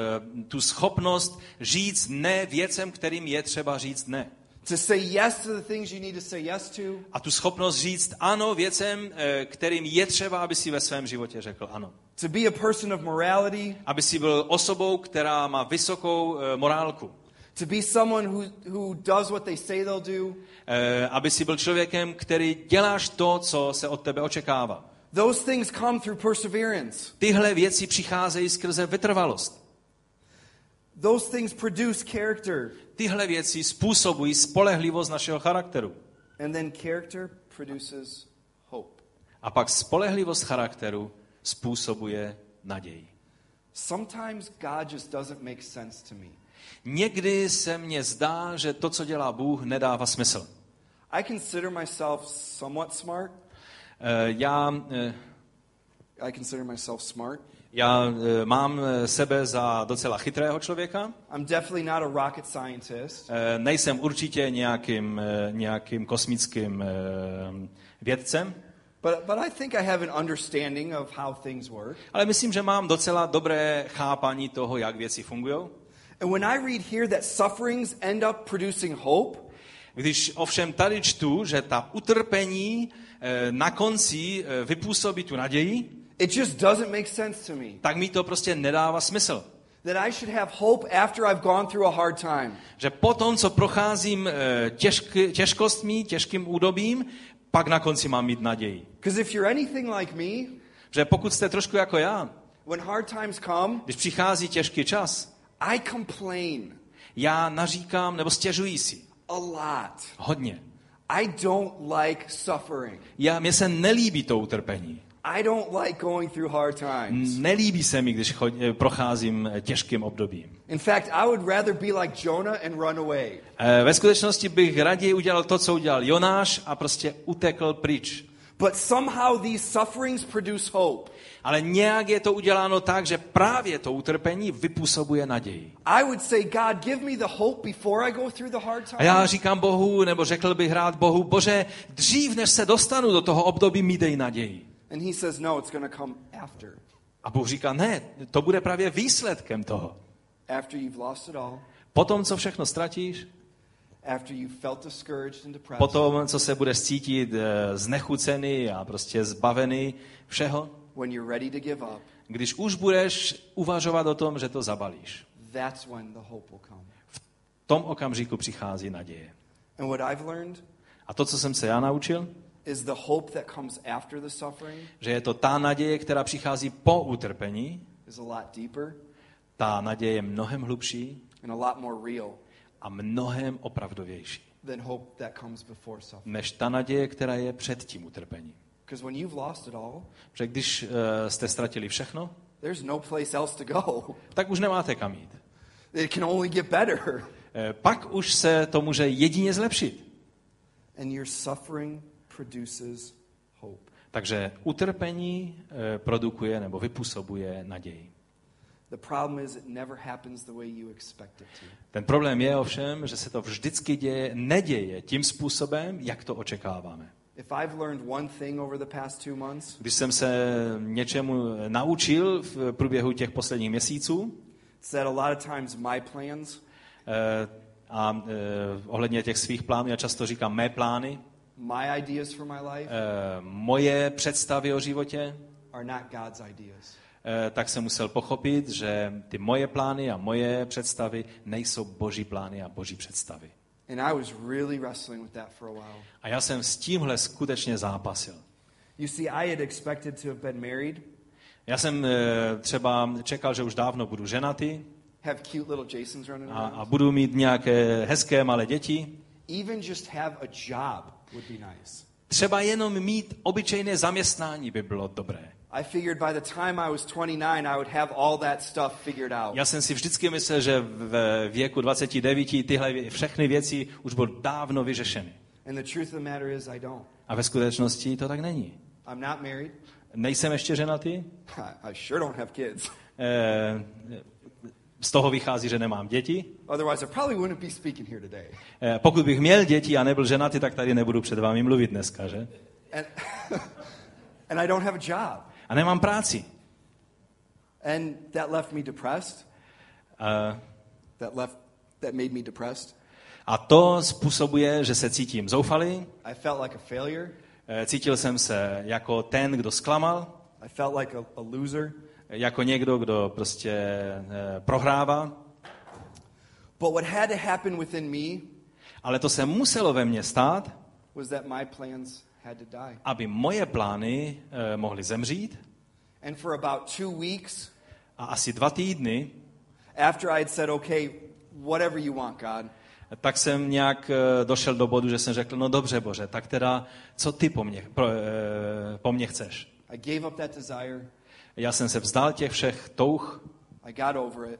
tu schopnost říct ne věcem, kterým je třeba říct ne. To say yes to the things you need to say yes to. A tu schopnost říct ano věcem, eh, kterým je třeba, aby si ve svém životě řekl ano. To be a person of morality. Aby si byl osobou, která má vysokou morálku. To be someone who, who does what they say they'll do. Aby si byl člověkem, který děláš to, co se od tebe očekává. Those things come through perseverance. Tyhle věci přicházejí skrze vytrvalost. Those things produce character. Tyhle věci způsobují spolehlivost našeho charakteru. And then character produces hope. A pak spolehlivost charakteru způsobuje naději. Sometimes God just doesn't make sense to me. Někdy se mně zdá, že to, co dělá Bůh, nedává smysl. I consider myself somewhat smart. Uh, já, uh, I consider myself smart. Já uh, mám sebe za docela chytrého člověka. I'm definitely not a rocket scientist. Uh, nejsem určitě nějakým, nějakým kosmickým vědcem. But, but I think I have an understanding of how things work. Ale myslím, že mám docela dobré chápání toho, jak věci fungují. And when I read here that sufferings end up producing hope, když ovšem tady čtu, že ta utrpení na konci vypůsobí tu naději, it just doesn't make sense to me. tak mi to prostě nedává smysl. That I should have hope after I've gone through a hard time. Že potom, co procházím těžk, těžkostmi, těžkým údobím, pak na konci mám mít naději. Because if you're anything like me, že pokud jste trošku jako já, when hard times come, když přichází těžký čas, I complain. Já naříkám nebo stěžuji si. A lot. Hodně. I don't like suffering. Já, mně se nelíbí to utrpení. I don't like going through hard times. Nelíbí se mi, když chod, procházím těžkým obdobím. In fact, I would rather be like Jonah and run away. Ve skutečnosti bych raději udělal to, co udělal Jonáš a prostě utekl pryč. But somehow these sufferings produce hope. Ale nějak je to uděláno tak, že právě to utrpení vypůsobuje naději. I would say, God, give me the hope before I go through the hard times. A já říkám Bohu, nebo řekl bych rád Bohu, Bože, dřív než se dostanu do toho období, mi dej naději. And he says, no, it's going to come after. A Bůh říká, ne, to bude právě výsledkem toho. After you've lost it all. Potom, co všechno ztratíš, After you felt discouraged and depressed. potom, co se budeš cítit znechucený a prostě zbavený všeho, when you're ready to give up, když už budeš uvažovat o tom, že to zabalíš, that's when the hope will come. v tom okamžiku přichází naděje. And what I've learned a to, co jsem se já naučil, is the hope that comes after the suffering že je to ta naděje, která přichází po utrpení, is a lot deeper ta naděje je mnohem hlubší and a lot more real a mnohem opravdovější than hope that comes before suffering. než ta naděje, která je před tím utrpením. Because when you've lost it all, Protože když uh, jste ztratili všechno, there's no place else to go. tak už nemáte kam jít. It can only get better. Uh, pak už se to může jedině zlepšit. And your suffering produces hope. Takže utrpení uh, produkuje nebo vypůsobuje naději. The problem is it never happens the way you expect it to. Ten problém je ovšem, že se to vždycky děje, neděje tím způsobem, jak to očekáváme. If I've learned one thing over the past two months, Když jsem se něčemu naučil v průběhu těch posledních měsíců, it's that a lot of times my plans eh, a eh, ohledně těch svých plánů, já často říkám mé plány, my ideas for my life eh, moje představy o životě, are not God's ideas. eh, tak jsem musel pochopit, že ty moje plány a moje představy nejsou boží plány a boží představy. And I was really wrestling with that for a while. A já jsem s tímhle skutečně zápasil. You see, I had expected to have been married, Já jsem eh, třeba čekal, že už dávno budu ženatý have cute little Jasons running a, around. a budu mít nějaké hezké malé děti. Even just have a job. Třeba jenom mít obyčejné zaměstnání by bylo dobré. I figured by the time I was 29, I would have all that stuff figured out. Já jsem si vždycky myslel, že v věku 29 tyhle všechny věci už budou dávno vyřešeny. And the truth of the matter is, I don't. A ve skutečnosti to tak není. I'm not married. Nejsem ještě ženatý. I I sure don't have kids. Eh, Z toho vychází, že nemám děti. Eh, Pokud bych měl děti a nebyl ženatý, tak tady nebudu před vámi mluvit dneska, že? And, and I don't have a job. A nemám práci. And that left me depressed. Eh, That left that made me depressed. A to způsobuje, že se cítím zoufalý, I felt like a failure. eh, cítil jsem se jako ten, kdo zklamal, I felt like a, a loser. Jako někdo, kdo prostě eh, prohrává. But what had to happen within me Ale to se muselo ve mně stát, was that my plans had to die. aby moje plány eh, mohly zemřít. And for about two weeks, A asi dva týdny, after I had said, okay, whatever you want, God, tak jsem nějak eh, došel do bodu, že jsem řekl, no dobře, Bože, tak teda, co ty po mně, pro, eh, po mně chceš? I gave up that desire. Já jsem se vzdal těch všech touh I got over it.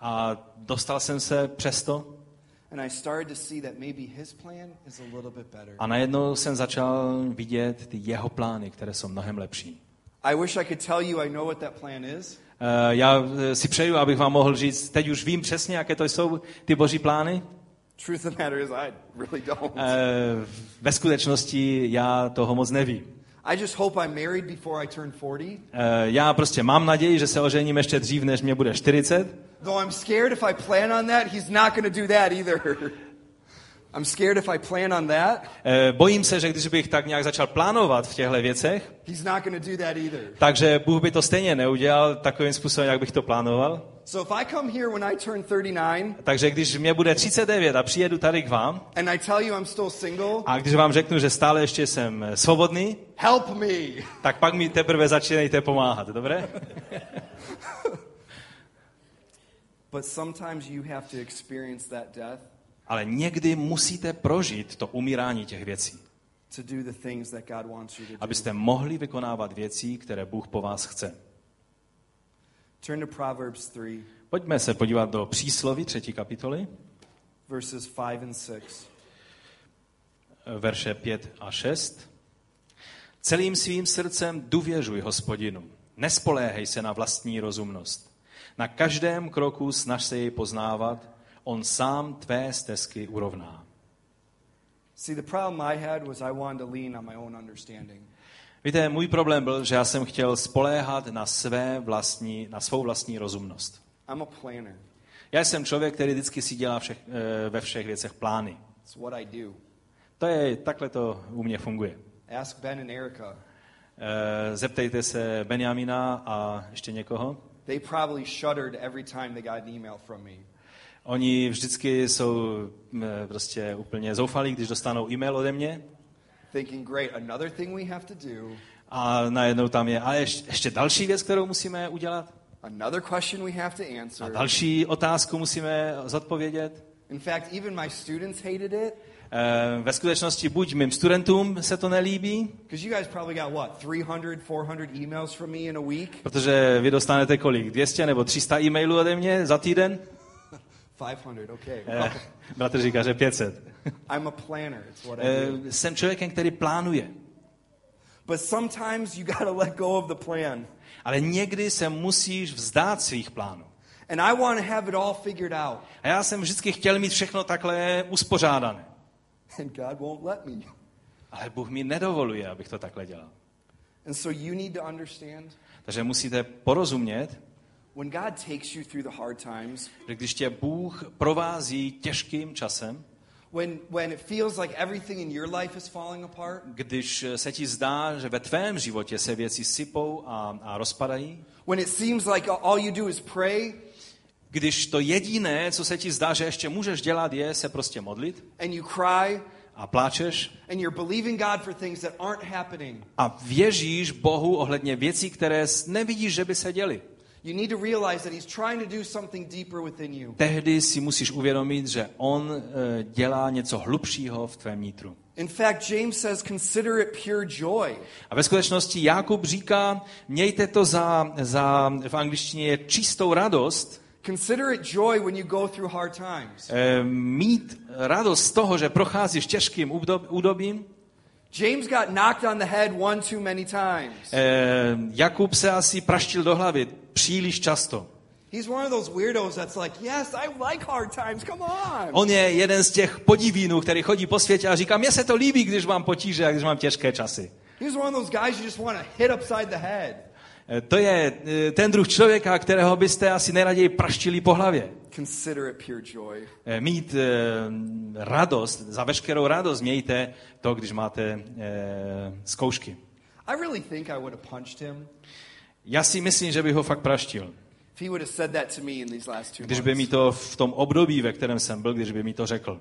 a dostal jsem se přesto And I started to see that maybe his plan is a little bit better. a najednou jsem začal vidět ty jeho plány, které jsou mnohem lepší. I wish I could tell you I know what that plan is, Eh, Já eh, si přeju, abych vám mohl říct, teď už vím přesně, jaké to jsou ty boží plány. Truth of the matter is, I really don't. Eh, Ve skutečnosti já toho moc nevím. I just hope I'm married before I turn 40. Eh, Já prostě mám naději, že se ožením ještě dřív, než mě bude 40. Though I'm scared if I plan on that, he's not going to do that either. I'm scared if I plan on that, Eh, Bojím se, že když bych tak nějak začal plánovat v těchto věcech, he's not going to do that either. takže Bůh by to stejně neudělal takovým způsobem, jak bych to plánoval. So if I come here when I turn 39 Takže když mě bude 39 a přijedu tady k vám and I tell you I'm still single, a když vám řeknu, že stále ještě jsem eh, svobodný, help me. tak pak mi teprve začínejte pomáhat, dobré? But sometimes you have to experience that death Ale někdy musíte prožít to umírání těch věcí, to do the things that God wants you to do. abyste mohli vykonávat věci, které Bůh po vás chce. Turn to Proverbs 3, Pojďme se podívat do přísloví třetí kapitoly, verses 5 and 6. verše 5 a 6. Celým svým srdcem důvěřuj hospodinu. Nespoléhej se na vlastní rozumnost. Na každém kroku snaž se jej poznávat, on sám tvé stezky urovná. See, the problem I had was I wanted to lean on my own understanding. Víte, můj problém byl, že já jsem chtěl spoléhat na, své vlastní, na svou vlastní rozumnost. I'm a planner. Já jsem člověk, který vždycky si dělá všech, eh, ve všech věcech plány. It's what I do. To je, takhle to u mě funguje. Ask Ben and Erica. Eh, Zeptejte se Benjamina a ještě někoho. They probably shuddered every time they got an email from me. Oni vždycky jsou eh, prostě úplně zoufalí, když dostanou e-mail ode mě Thinking, great, another thing we have to do, a najednou tam je, ale ještě, ještě další věc, kterou musíme udělat another question we have to a answer. další otázku musíme zodpovědět. In fact, even my students hated it Eh, Ve skutečnosti buď mým studentům se to nelíbí, because you guys probably got what, 300, 400 emails from me in a week? protože vy dostanete kolik? 200 nebo 300 e-mailů ode mě za týden? 500, okay. Eh, Bratr říká, že 500. I'm a planner. It's what I do. Eh, Jsem člověkem, který plánuje. But sometimes you got to let go of the plan. Ale někdy se musíš vzdát svých plánů. And I want to have it all figured out. A já jsem vždycky chtěl mít všechno takhle uspořádané. And God won't let me. Ale Bůh mi nedovoluje, abych to takhle dělal. And so you need to understand Takže musíte porozumět, when God takes you through the hard times, že když tě Bůh provází těžkým časem, when, when it feels like everything in your life is falling apart, když se ti zdá, že ve tvém životě se věci sypou a, a rozpadají, when it seems like all you do is pray? Když to jediné, co se ti zdá, že ještě můžeš dělat, je se prostě modlit? And you cry? A pláčeš? And you're believing God for things that aren't happening. a věříš Bohu ohledně věcí, které nevidíš, že by se děly. Tehdy si musíš uvědomit, že on eh, dělá něco hlubšího v tvém nitru. In fact, James says, consider it pure joy. A ve skutečnosti Jakub říká, mějte to za, za v angličtině je čistou radost, Consider it joy when you go through hard times. eh, mít radost z toho, že procházíš těžkým údob- údobím. James got knocked on the head one too many times. Eh, Jakub se asi praštil do hlavy příliš často. He's one of those weirdos that's like, yes, I like hard times, come on. On je jeden z těch podivínů, který chodí po světě a říká, mně se to líbí, když mám potíže a když mám těžké časy. He's one of those guys you just want to hit upside the head. Eh, To je eh, ten druh člověka, kterého byste asi nejraději praštili po hlavě. Eh, Mít radost, za veškerou radost mějte to, když máte zkoušky. Já si myslím, že bych ho fakt praštil. Když by mi to v tom období, ve kterém jsem byl, když by mi to řekl.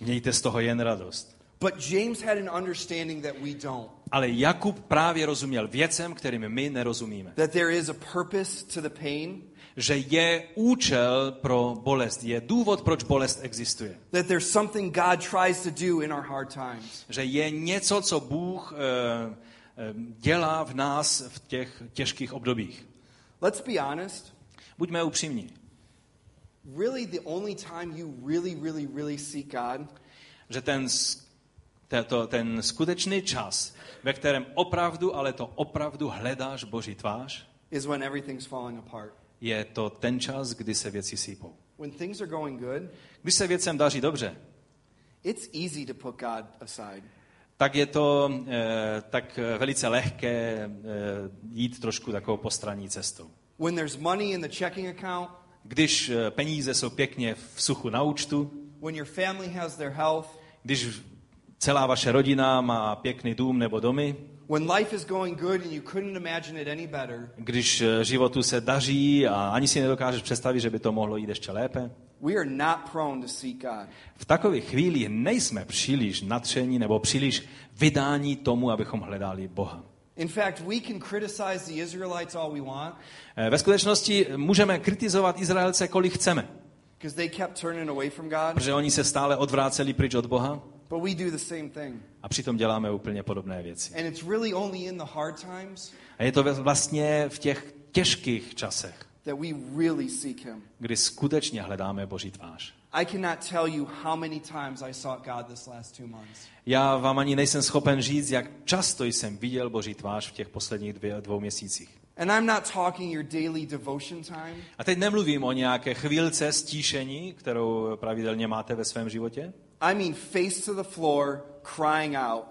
Mějte z toho jen radost. But James had an understanding that we don't. Ale Jakub právě rozuměl věcem, kterým my nerozumíme. That there is a purpose to the pain, Že je účel pro bolest, je důvod, proč bolest existuje. that there's something God tries to do in our hard times. Že je něco, co Bůh eh, dělá v nás v těch těžkých obdobích. Let's be honest. Buďme upřímní. Really, the only time you really, really, really seek God Že ten, to, ten skutečný čas, ve kterém opravdu, ale to opravdu hledáš Boží tvář, is when everything's falling apart. je to ten čas, kdy se věci sípou. When things are going good, Když se věcem daří dobře, it's easy to put God aside. tak je to eh, tak eh, velice lehké eh, jít trošku takovou postranní cestou. When there's money in the checking account, Když eh, peníze jsou pěkně v suchu na účtu, when your family has their health, když celá vaše rodina má pěkný dům nebo domy, when life is going good and you couldn't imagine it any better, když eh, životu se daří a ani si nedokážeš představit, že by to mohlo jít ještě lépe, we are not prone to seek God. v takových chvílích nejsme příliš natření nebo příliš vydání tomu, abychom hledali Boha. In fact, we can criticize the Israelites all we want Eh, Ve skutečnosti můžeme kritizovat Izraelce, kolik chceme, because they kept turning away from God, protože oni se stále odvráceli pryč od Boha but we do the same thing. a přitom děláme úplně podobné věci. And it's really only in the hard times A je to vlastně v těch těžkých časech, that we really seek Him. kdy skutečně hledáme Boží tvář. I cannot tell you how many times I sought God this last two months. Já vám ani nejsem schopen říct, jak často jsem viděl Boží tvář v těch posledních dvě, dvou měsících. And I'm not talking your daily devotion time. A teď nemluvím o nějaké chvílce stíšení, kterou pravidelně máte ve svém životě. I mean face to the floor, crying out.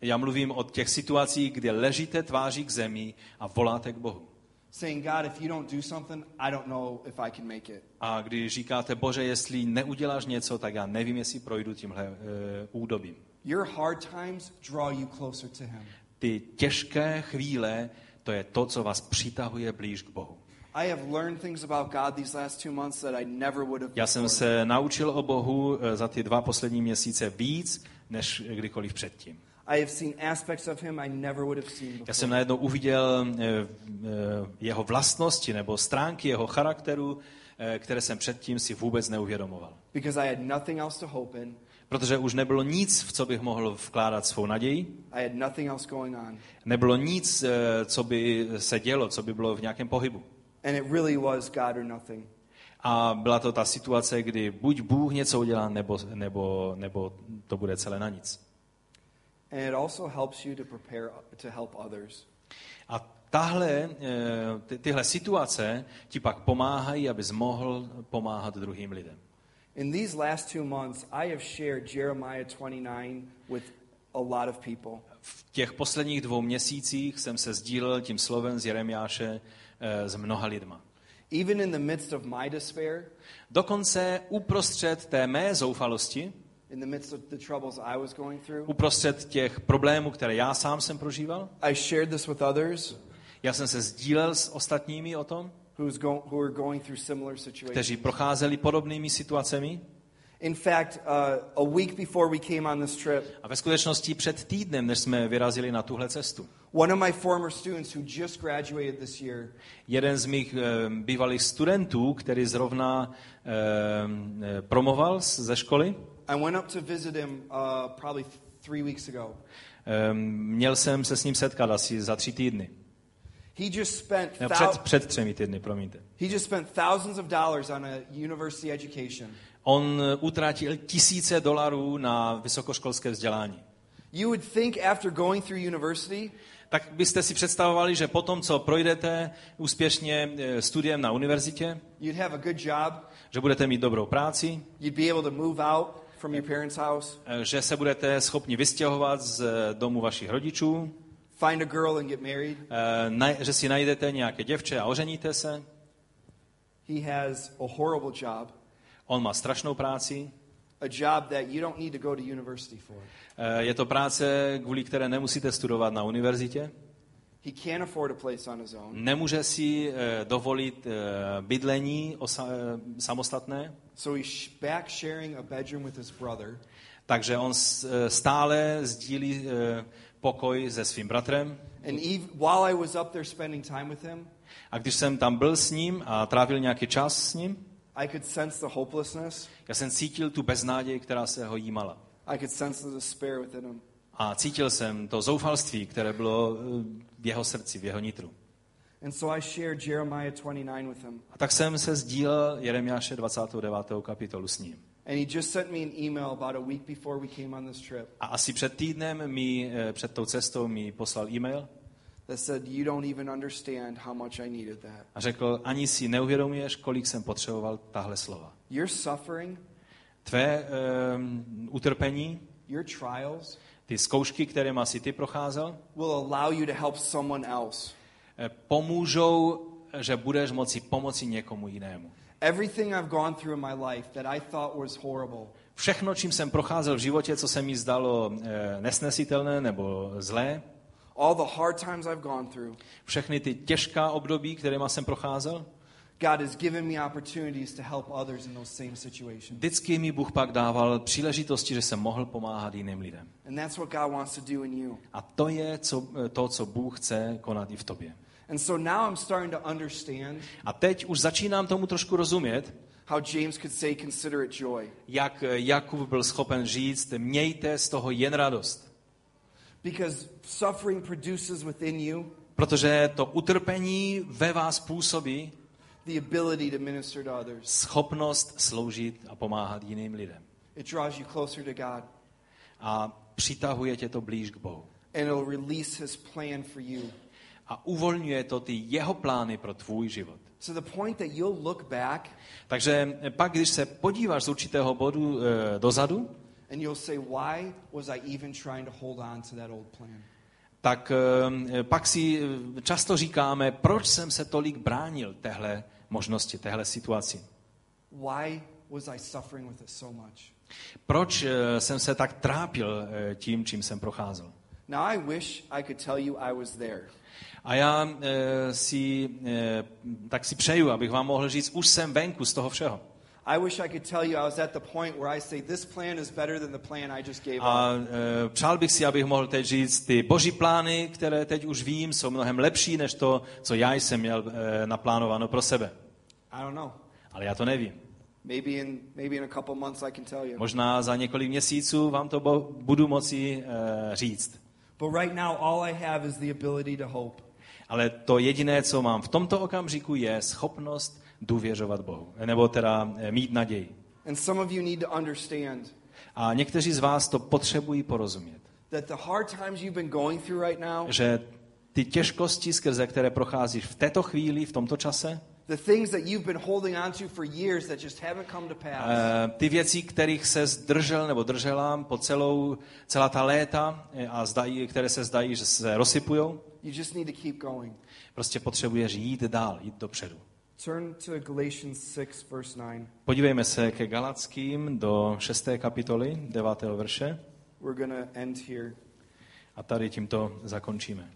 Já mluvím o těch situacích, kdy ležíte tváří k zemi a voláte k Bohu. saying, God, if you don't do something, I don't know if I can make it. A když říkáte, Bože, jestli neuděláš něco, tak já nevím, jestli projdu tímhle uh, údobím. Your hard times draw you closer to Him. Ty těžké chvíle, to je to, co vás přitahuje blíž k Bohu. I have learned things about God these last two months that I never would have Já jsem se naučil o Bohu eh, za ty dva poslední měsíce víc, než kdykoliv předtím. I have seen aspects of Him I never would have seen before. Já jsem najednou uviděl eh, eh, jeho vlastnosti nebo stránky jeho charakteru, které jsem předtím si vůbec neuvědomoval. Protože už nebylo nic, v co bych mohl vkládat svou naději. Nebylo nic, co by se dělo, co by bylo v nějakém pohybu. And it really was God or nothing. A byla to ta situace, kdy buď Bůh něco udělá, nebo, nebo, nebo to bude celé na nic. And it also helps you to prepare to help others. A tahle, eh, ty, tyhle situace ti pak pomáhají, abys mohl pomáhat druhým lidem. In these last two months, I have shared Jeremiah 29 with a lot of people. V těch posledních dvou měsících jsem se sdílel tím slovem z Jeremiáše s mnoha lidma. Even in the midst of my despair, Dokonce uprostřed té mé zoufalosti, in the midst of the troubles I was going through, uprostřed těch problémů, které já sám jsem prožíval, I shared this with others já jsem se sdílel s ostatními o tom, who are going through similar kteří situations. procházeli podobnými situacemi. In fact, uh, a week before we came on this trip, A ve skutečnosti před týdnem, než jsme vyrazili na tuhle cestu, One of my former students who just graduated this year, Jeden z mých eh, bývalých studentů, který zrovna eh, promoval z- ze školy, I went up to visit him uh, probably three weeks ago. eh, měl jsem se s ním setkat asi za tři týdny. He just spent thou- před, před třemi týdny, promiňte. he just spent thousands of dollars on a university education. On utratil tisíce dolarů na vysokoškolské vzdělání. You would think after going through university, Tak byste si představovali, že potom, co projdete úspěšně eh, studiem na univerzitě, you'd have a good job, že budete mít dobrou práci, you'd be able to move out from your parents' house, eh, že se budete schopni vystěhovat z eh, domu vašich rodičů, find a girl and get married. naj- že si najdete nějaké děvče a oženíte se. He has a horrible job, On má strašnou práci. A job that you don't need to go to university for. Eh, Je to práce, kvůli které nemusíte studovat na univerzitě. He can't afford a place on his own. Nemůže si eh, dovolit eh, bydlení osa- samostatné, So he's back sharing a bedroom with his brother. takže on s- stále sdílí pokoj se svým bratrem. And eve, while I was up there spending time with him, A když jsem tam byl s ním a trávil nějaký čas s ním, I could sense the hopelessness. já jsem cítil tu beznaděj, která se ho jímala. I could sense the despair within him. A cítil jsem to zoufalství, které bylo eh, v jeho srdci, v jeho nitru. And so I shared Jeremiah 29 with him. A tak jsem se sdílel Jeremiáše 29. kapitolu s ním. And he just sent me an email about a week before we came on this trip A asi před týdnem mi, eh, před tou cestou mi poslal e-mail that said, You don't even understand how much I needed that. a řekl, ani si neuvědomuješ, kolik jsem potřeboval tahle slova. Your suffering, Tvé um, utrpení, your trials, ty zkoušky, které asi ty procházel, will allow you to help someone else. eh, pomůžou, že budeš moci pomoci někomu jinému. Everything I've gone through in my life that I thought was horrible, Všechno, čím jsem procházel v životě, co se mi zdalo eh, nesnesitelné nebo zlé, all the hard times I've gone through, všechny ty těžká období, kterými jsem procházel, God has given me opportunities to help others in those same situations. vždycky mi Bůh pak dával příležitosti, že jsem mohl pomáhat jiným lidem. And that's what God wants to do in you. A to je co, to, co Bůh chce konat i v tobě. And so now I'm starting to understand A teď už začínám tomu trošku rozumět, how James could say, Consider it joy. jak Jakub byl schopen říct, mějte z toho jen radost. Because suffering produces within you Protože to utrpení ve vás působí the ability to minister to others. schopnost sloužit a pomáhat jiným lidem. It draws you closer to God, A přitahuje tě to blíž k Bohu. and it'll release His plan for you. A uvolňuje to ty jeho plány pro tvůj život. To the point that you'll look back Takže pak, když se podíváš z určitého bodu e, dozadu, and you'll say, Why was I even trying to hold on to that old plan? tak e, pak si eh, často říkáme, proč jsem se tolik bránil téhle možnosti, téhle situaci. Why was I suffering with it so much? Proč e, jsem se tak trápil tím, čím jsem procházel. Now, I wish I could tell you I was there. A já e, si, e, tak si přeju, abych vám mohl říct, už jsem venku z toho všeho. I wish I could tell you I was at the point where I say, This plan is better than the plan I just gave A up. e, přál bych si, abych mohl teď říct, ty boží plány, které teď už vím, jsou mnohem lepší než to, co já jsem měl e, naplánováno pro sebe. I don't know. Ale já to nevím. Maybe in, maybe in a couple months I can tell you. Možná za několik měsíců vám to bo, budu moci e, říct. But right now, all I have is the ability to hope. Ale to jediné, co mám v tomto okamžiku, je schopnost důvěřovat Bohu. Nebo teda e, mít naději. And some of you need to understand A někteří z vás to potřebují porozumět. that the hard times you've been going through right now, Že ty těžkosti, skrze které procházíš v této chvíli, v tomto čase, the things that you've been holding on to for years that just haven't come to pass, Eh, ty věci, kterých se zdržel nebo držela po celou, celá ta léta eh, a zdají, které se zdají, že se rozsypujou, you just need to keep going. prostě potřebuješ jít dál, jít dopředu. Turn to Galatians 6, verse 9. Podívejme se ke Galackým do 6. kapitoly, 9. verše We're to end here. a tady tímto zakončíme.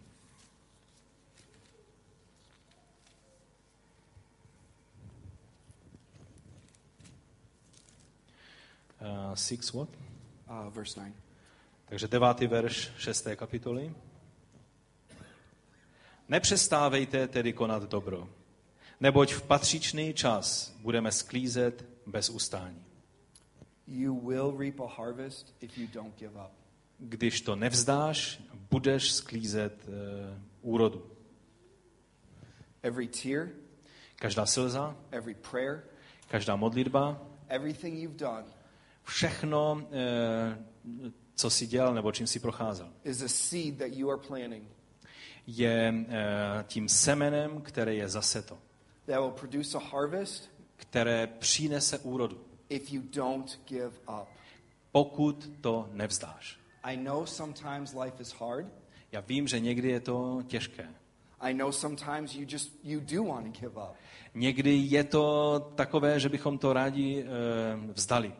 Uh, six what? Uh, verse 9. Takže devátý verš šesté kapitoly. Nepřestávejte tedy konat dobro, neboť v patřičný čas budeme sklízet bez ustání. You will reap a harvest if you don't give up. Když to nevzdáš, budeš sklízet uh, úrodu. Every tear, Každá slza, every prayer, každá modlitba, everything you've done všechno, uh, co si dělal nebo čím si procházel, is a seed that you are planting je uh, tím semenem, které je zaseto, that will produce a harvest které přinese úrodu, if you don't give up. pokud to nevzdáš. I know sometimes life is hard. Já vím, že někdy je to těžké. I know sometimes you just you do want to give up. Někdy je to takové, že bychom to rádi uh, vzdali.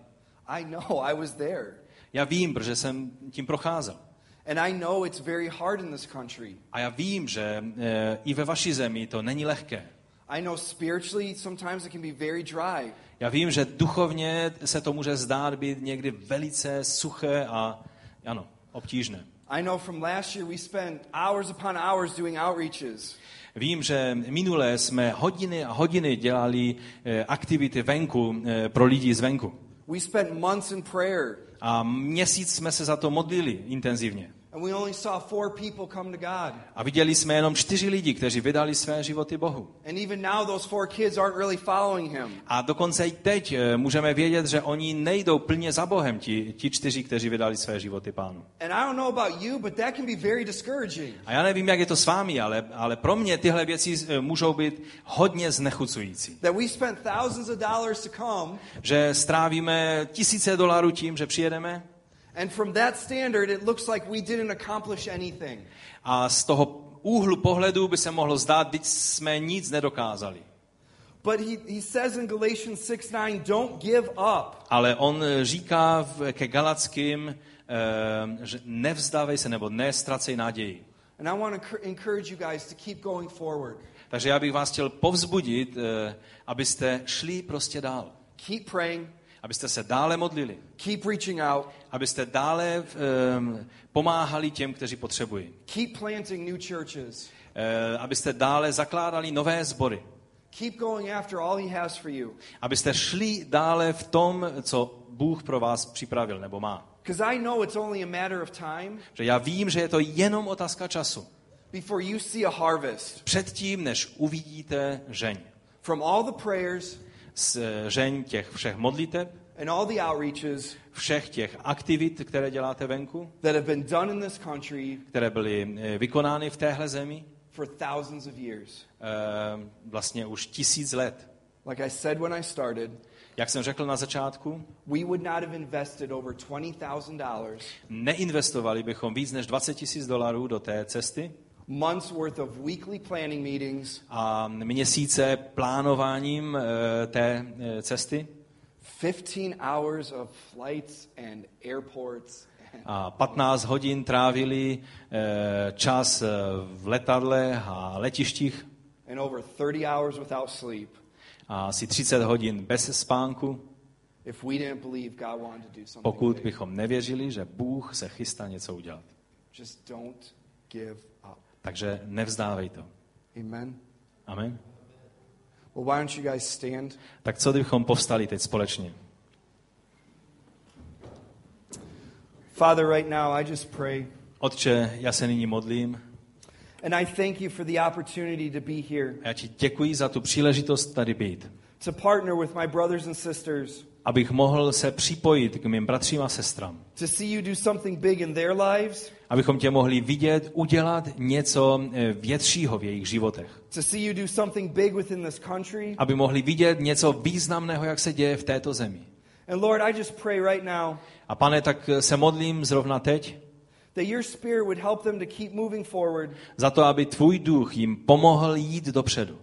I know I was there. Já vím, protože jsem tím procházel. And I know it's very hard in this country. A já vím, že uh, i ve vaší zemi to není lehké. I know spiritually sometimes it can be very dry. Já vím, že duchovně se to může zdát být někdy velice suché a ano, obtížné. I know from last year we spent hours upon hours doing outreaches. Vím, že minule jsme hodiny a hodiny dělali eh, aktivity venku eh, pro lidi zvenku. We spent months in prayer. A měsíc jsme se za to modlili intenzivně. And we only saw four people come to God. A viděli jsme jenom čtyři lidi, kteří vydali své životy Bohu. And even now, those four kids aren't really following him. A dokonce i teď eh, můžeme vědět, že oni nejdou plně za Bohem, ti, ti čtyři, kteří vydali své životy pánu. And I don't know about you, but that can be very discouraging. A já nevím, jak je to s vámi, ale, ale pro mě tyhle věci eh, můžou být hodně znechucující. That we spent thousands of dollars to come, Že strávíme tisíce dolarů tím, že přijedeme and from that standard, it looks like we didn't accomplish anything. a z toho úhlu pohledu by se mohlo zdát, že jsme nic nedokázali. But he, he says in Galatians 6 9, don't give up. Ale on eh, říká v, ke Galackým, eh, že nevzdávej se nebo nestracej naději. And I want to encourage you guys to keep going forward. Takže já bych vás chtěl povzbudit, eh, abyste šli prostě dál. Keep praying, Abyste se dále modlili. keep reaching out, Abyste dále eh, pomáhali těm, kteří potřebují. keep planting new churches, Eh, Abyste dále zakládali nové sbory. keep going after all he has for you. Abyste šli dále v tom, co Bůh pro vás připravil nebo má. I know it's only a matter of time Že já vím, že je to jenom otázka času. before you see a harvest Předtím, než uvidíte žeň. from all the prayers Eh, žeň těch všech modliteb, and all the outreaches všech těch aktivit, které děláte venku, that have been done in this country které byly eh, vykonány v téhle zemi, for thousands of years. eh, vlastně už tisíc let. Like I said when I started, Jak jsem řekl na začátku, we would not have invested over $20,000, neinvestovali bychom víc než 20 tisíc dolarů do té cesty months worth of weekly planning meetings, a měsíce plánováním eh, té eh, cesty 15 hours of flights and airports. a 15 hodin trávili eh, čas eh, v letadle a letištích And over 30 hours without sleep a asi 30 hodin bez spánku, if we didn't believe God wanted to do something. pokud bychom nevěřili, že Bůh se chystá něco udělat. Just don't give. Takže nevzdávej to. Amen. Amen. Well, why don't you guys stand? Tak co kdybychom povstali teď společně? Father, right now, I just pray. Otče, já se nyní modlím And I thank you for the opportunity to be here, a já ti děkuji za tu příležitost tady být. to partner with my brothers and sisters, Abych mohl se připojit k mým bratřím a sestram. to see you do something big in their lives, Abychom tě mohli vidět, udělat něco eh, většího v jejich životech. Aby mohli vidět něco významného, jak se děje v této zemi. And Lord, I just pray right now A pane, tak se modlím zrovna teď that your spirit would help them to keep moving forward, za to, aby tvůj duch jim pomohl jít dopředu.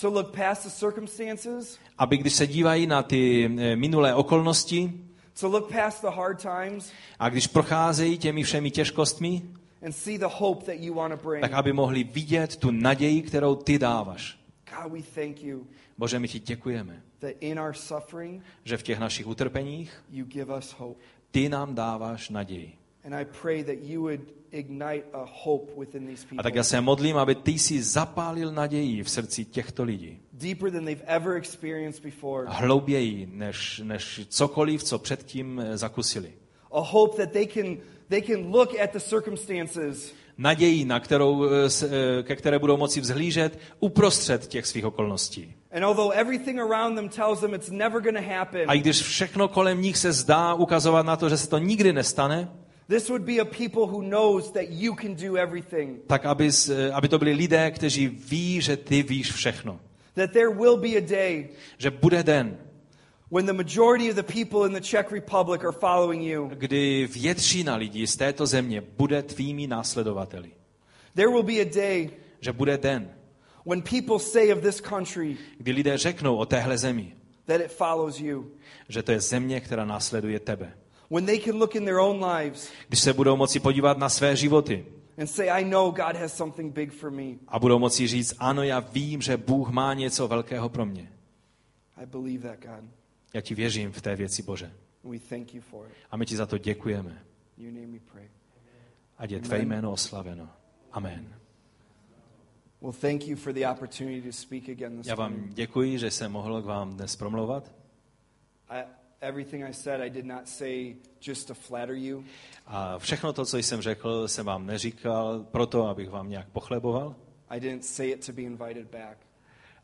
to look past the circumstances, Aby když se dívají na ty eh, minulé okolnosti to look past the hard times a když procházejí těmi všemi těžkostmi, and see the hope that you want to bring. tak aby mohli vidět tu naději, kterou ty dáváš. God, we thank you Bože, my ti děkujeme, that in our suffering, že v těch našich utrpeních you give us hope. ty nám dáváš naději. And I pray that you would ignite a hope within these A people. tak já se modlím, aby ty si zapálil naději v srdci těchto lidí. Deeper than they've ever experienced before. Hlouběji než, než cokoliv, co předtím eh, zakusili. A hope that they can, they can look at the circumstances Naději, na kterou, eh, eh, ke které budou moci vzhlížet uprostřed těch svých okolností. And although everything around them tells them it's never going to happen, A i když všechno kolem nich se zdá ukazovat na to, že se to nikdy nestane, this would be a people who knows that you can do everything. tak aby, s- aby to byli lidé, kteří ví, že ty víš všechno. That there will be a day Že bude den, when the majority of the people in the Czech Republic are following you. kdy většina lidí z této země bude tvými následovateli. There will be a day Že bude den, when people say of this country kdy lidé řeknou o téhle zemi, that it follows you. že to je země, která následuje tebe. When they can look in their own lives Když se budou moci podívat na své životy and say, I know God has something big for me. a budou moci říct, ano, já vím, že Bůh má něco velkého pro mě. I believe that, God. Já ti věřím v té věci, Bože. We thank you for it. A my ti za to děkujeme. Your name we pray. Ať je tvé jméno oslaveno. Amen. Well, thank you for the opportunity to speak again this Já vám děkuji, že jsem mohl k vám dnes promlouvat. I, everything I said, I did not say just to flatter you. A všechno to, co jsem řekl, jsem vám neříkal proto, abych vám nějak pochleboval. I didn't say it to be invited back.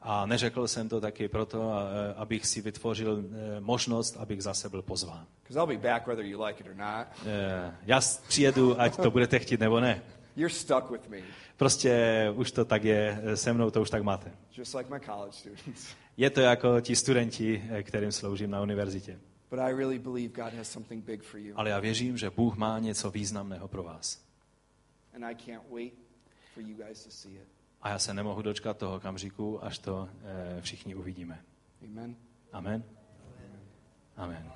A neřekl jsem to taky proto, abych si vytvořil e, možnost, abych zase byl pozván. I'll be back whether you like it or not. E, Já přijedu, ať to budete chtít nebo ne. You're stuck with me, Prostě už to tak je, e, se mnou to už tak máte. just like my college students. Je to jako ti studenti, e, kterým sloužím na univerzitě. But I really believe God has something big for you. Ale já věřím, že Bůh má něco významného pro vás. And I can't wait for you guys to see it. A já se nemohu dočkat toho okamžiku, až to e, všichni uvidíme. Amen. Amen. Amen.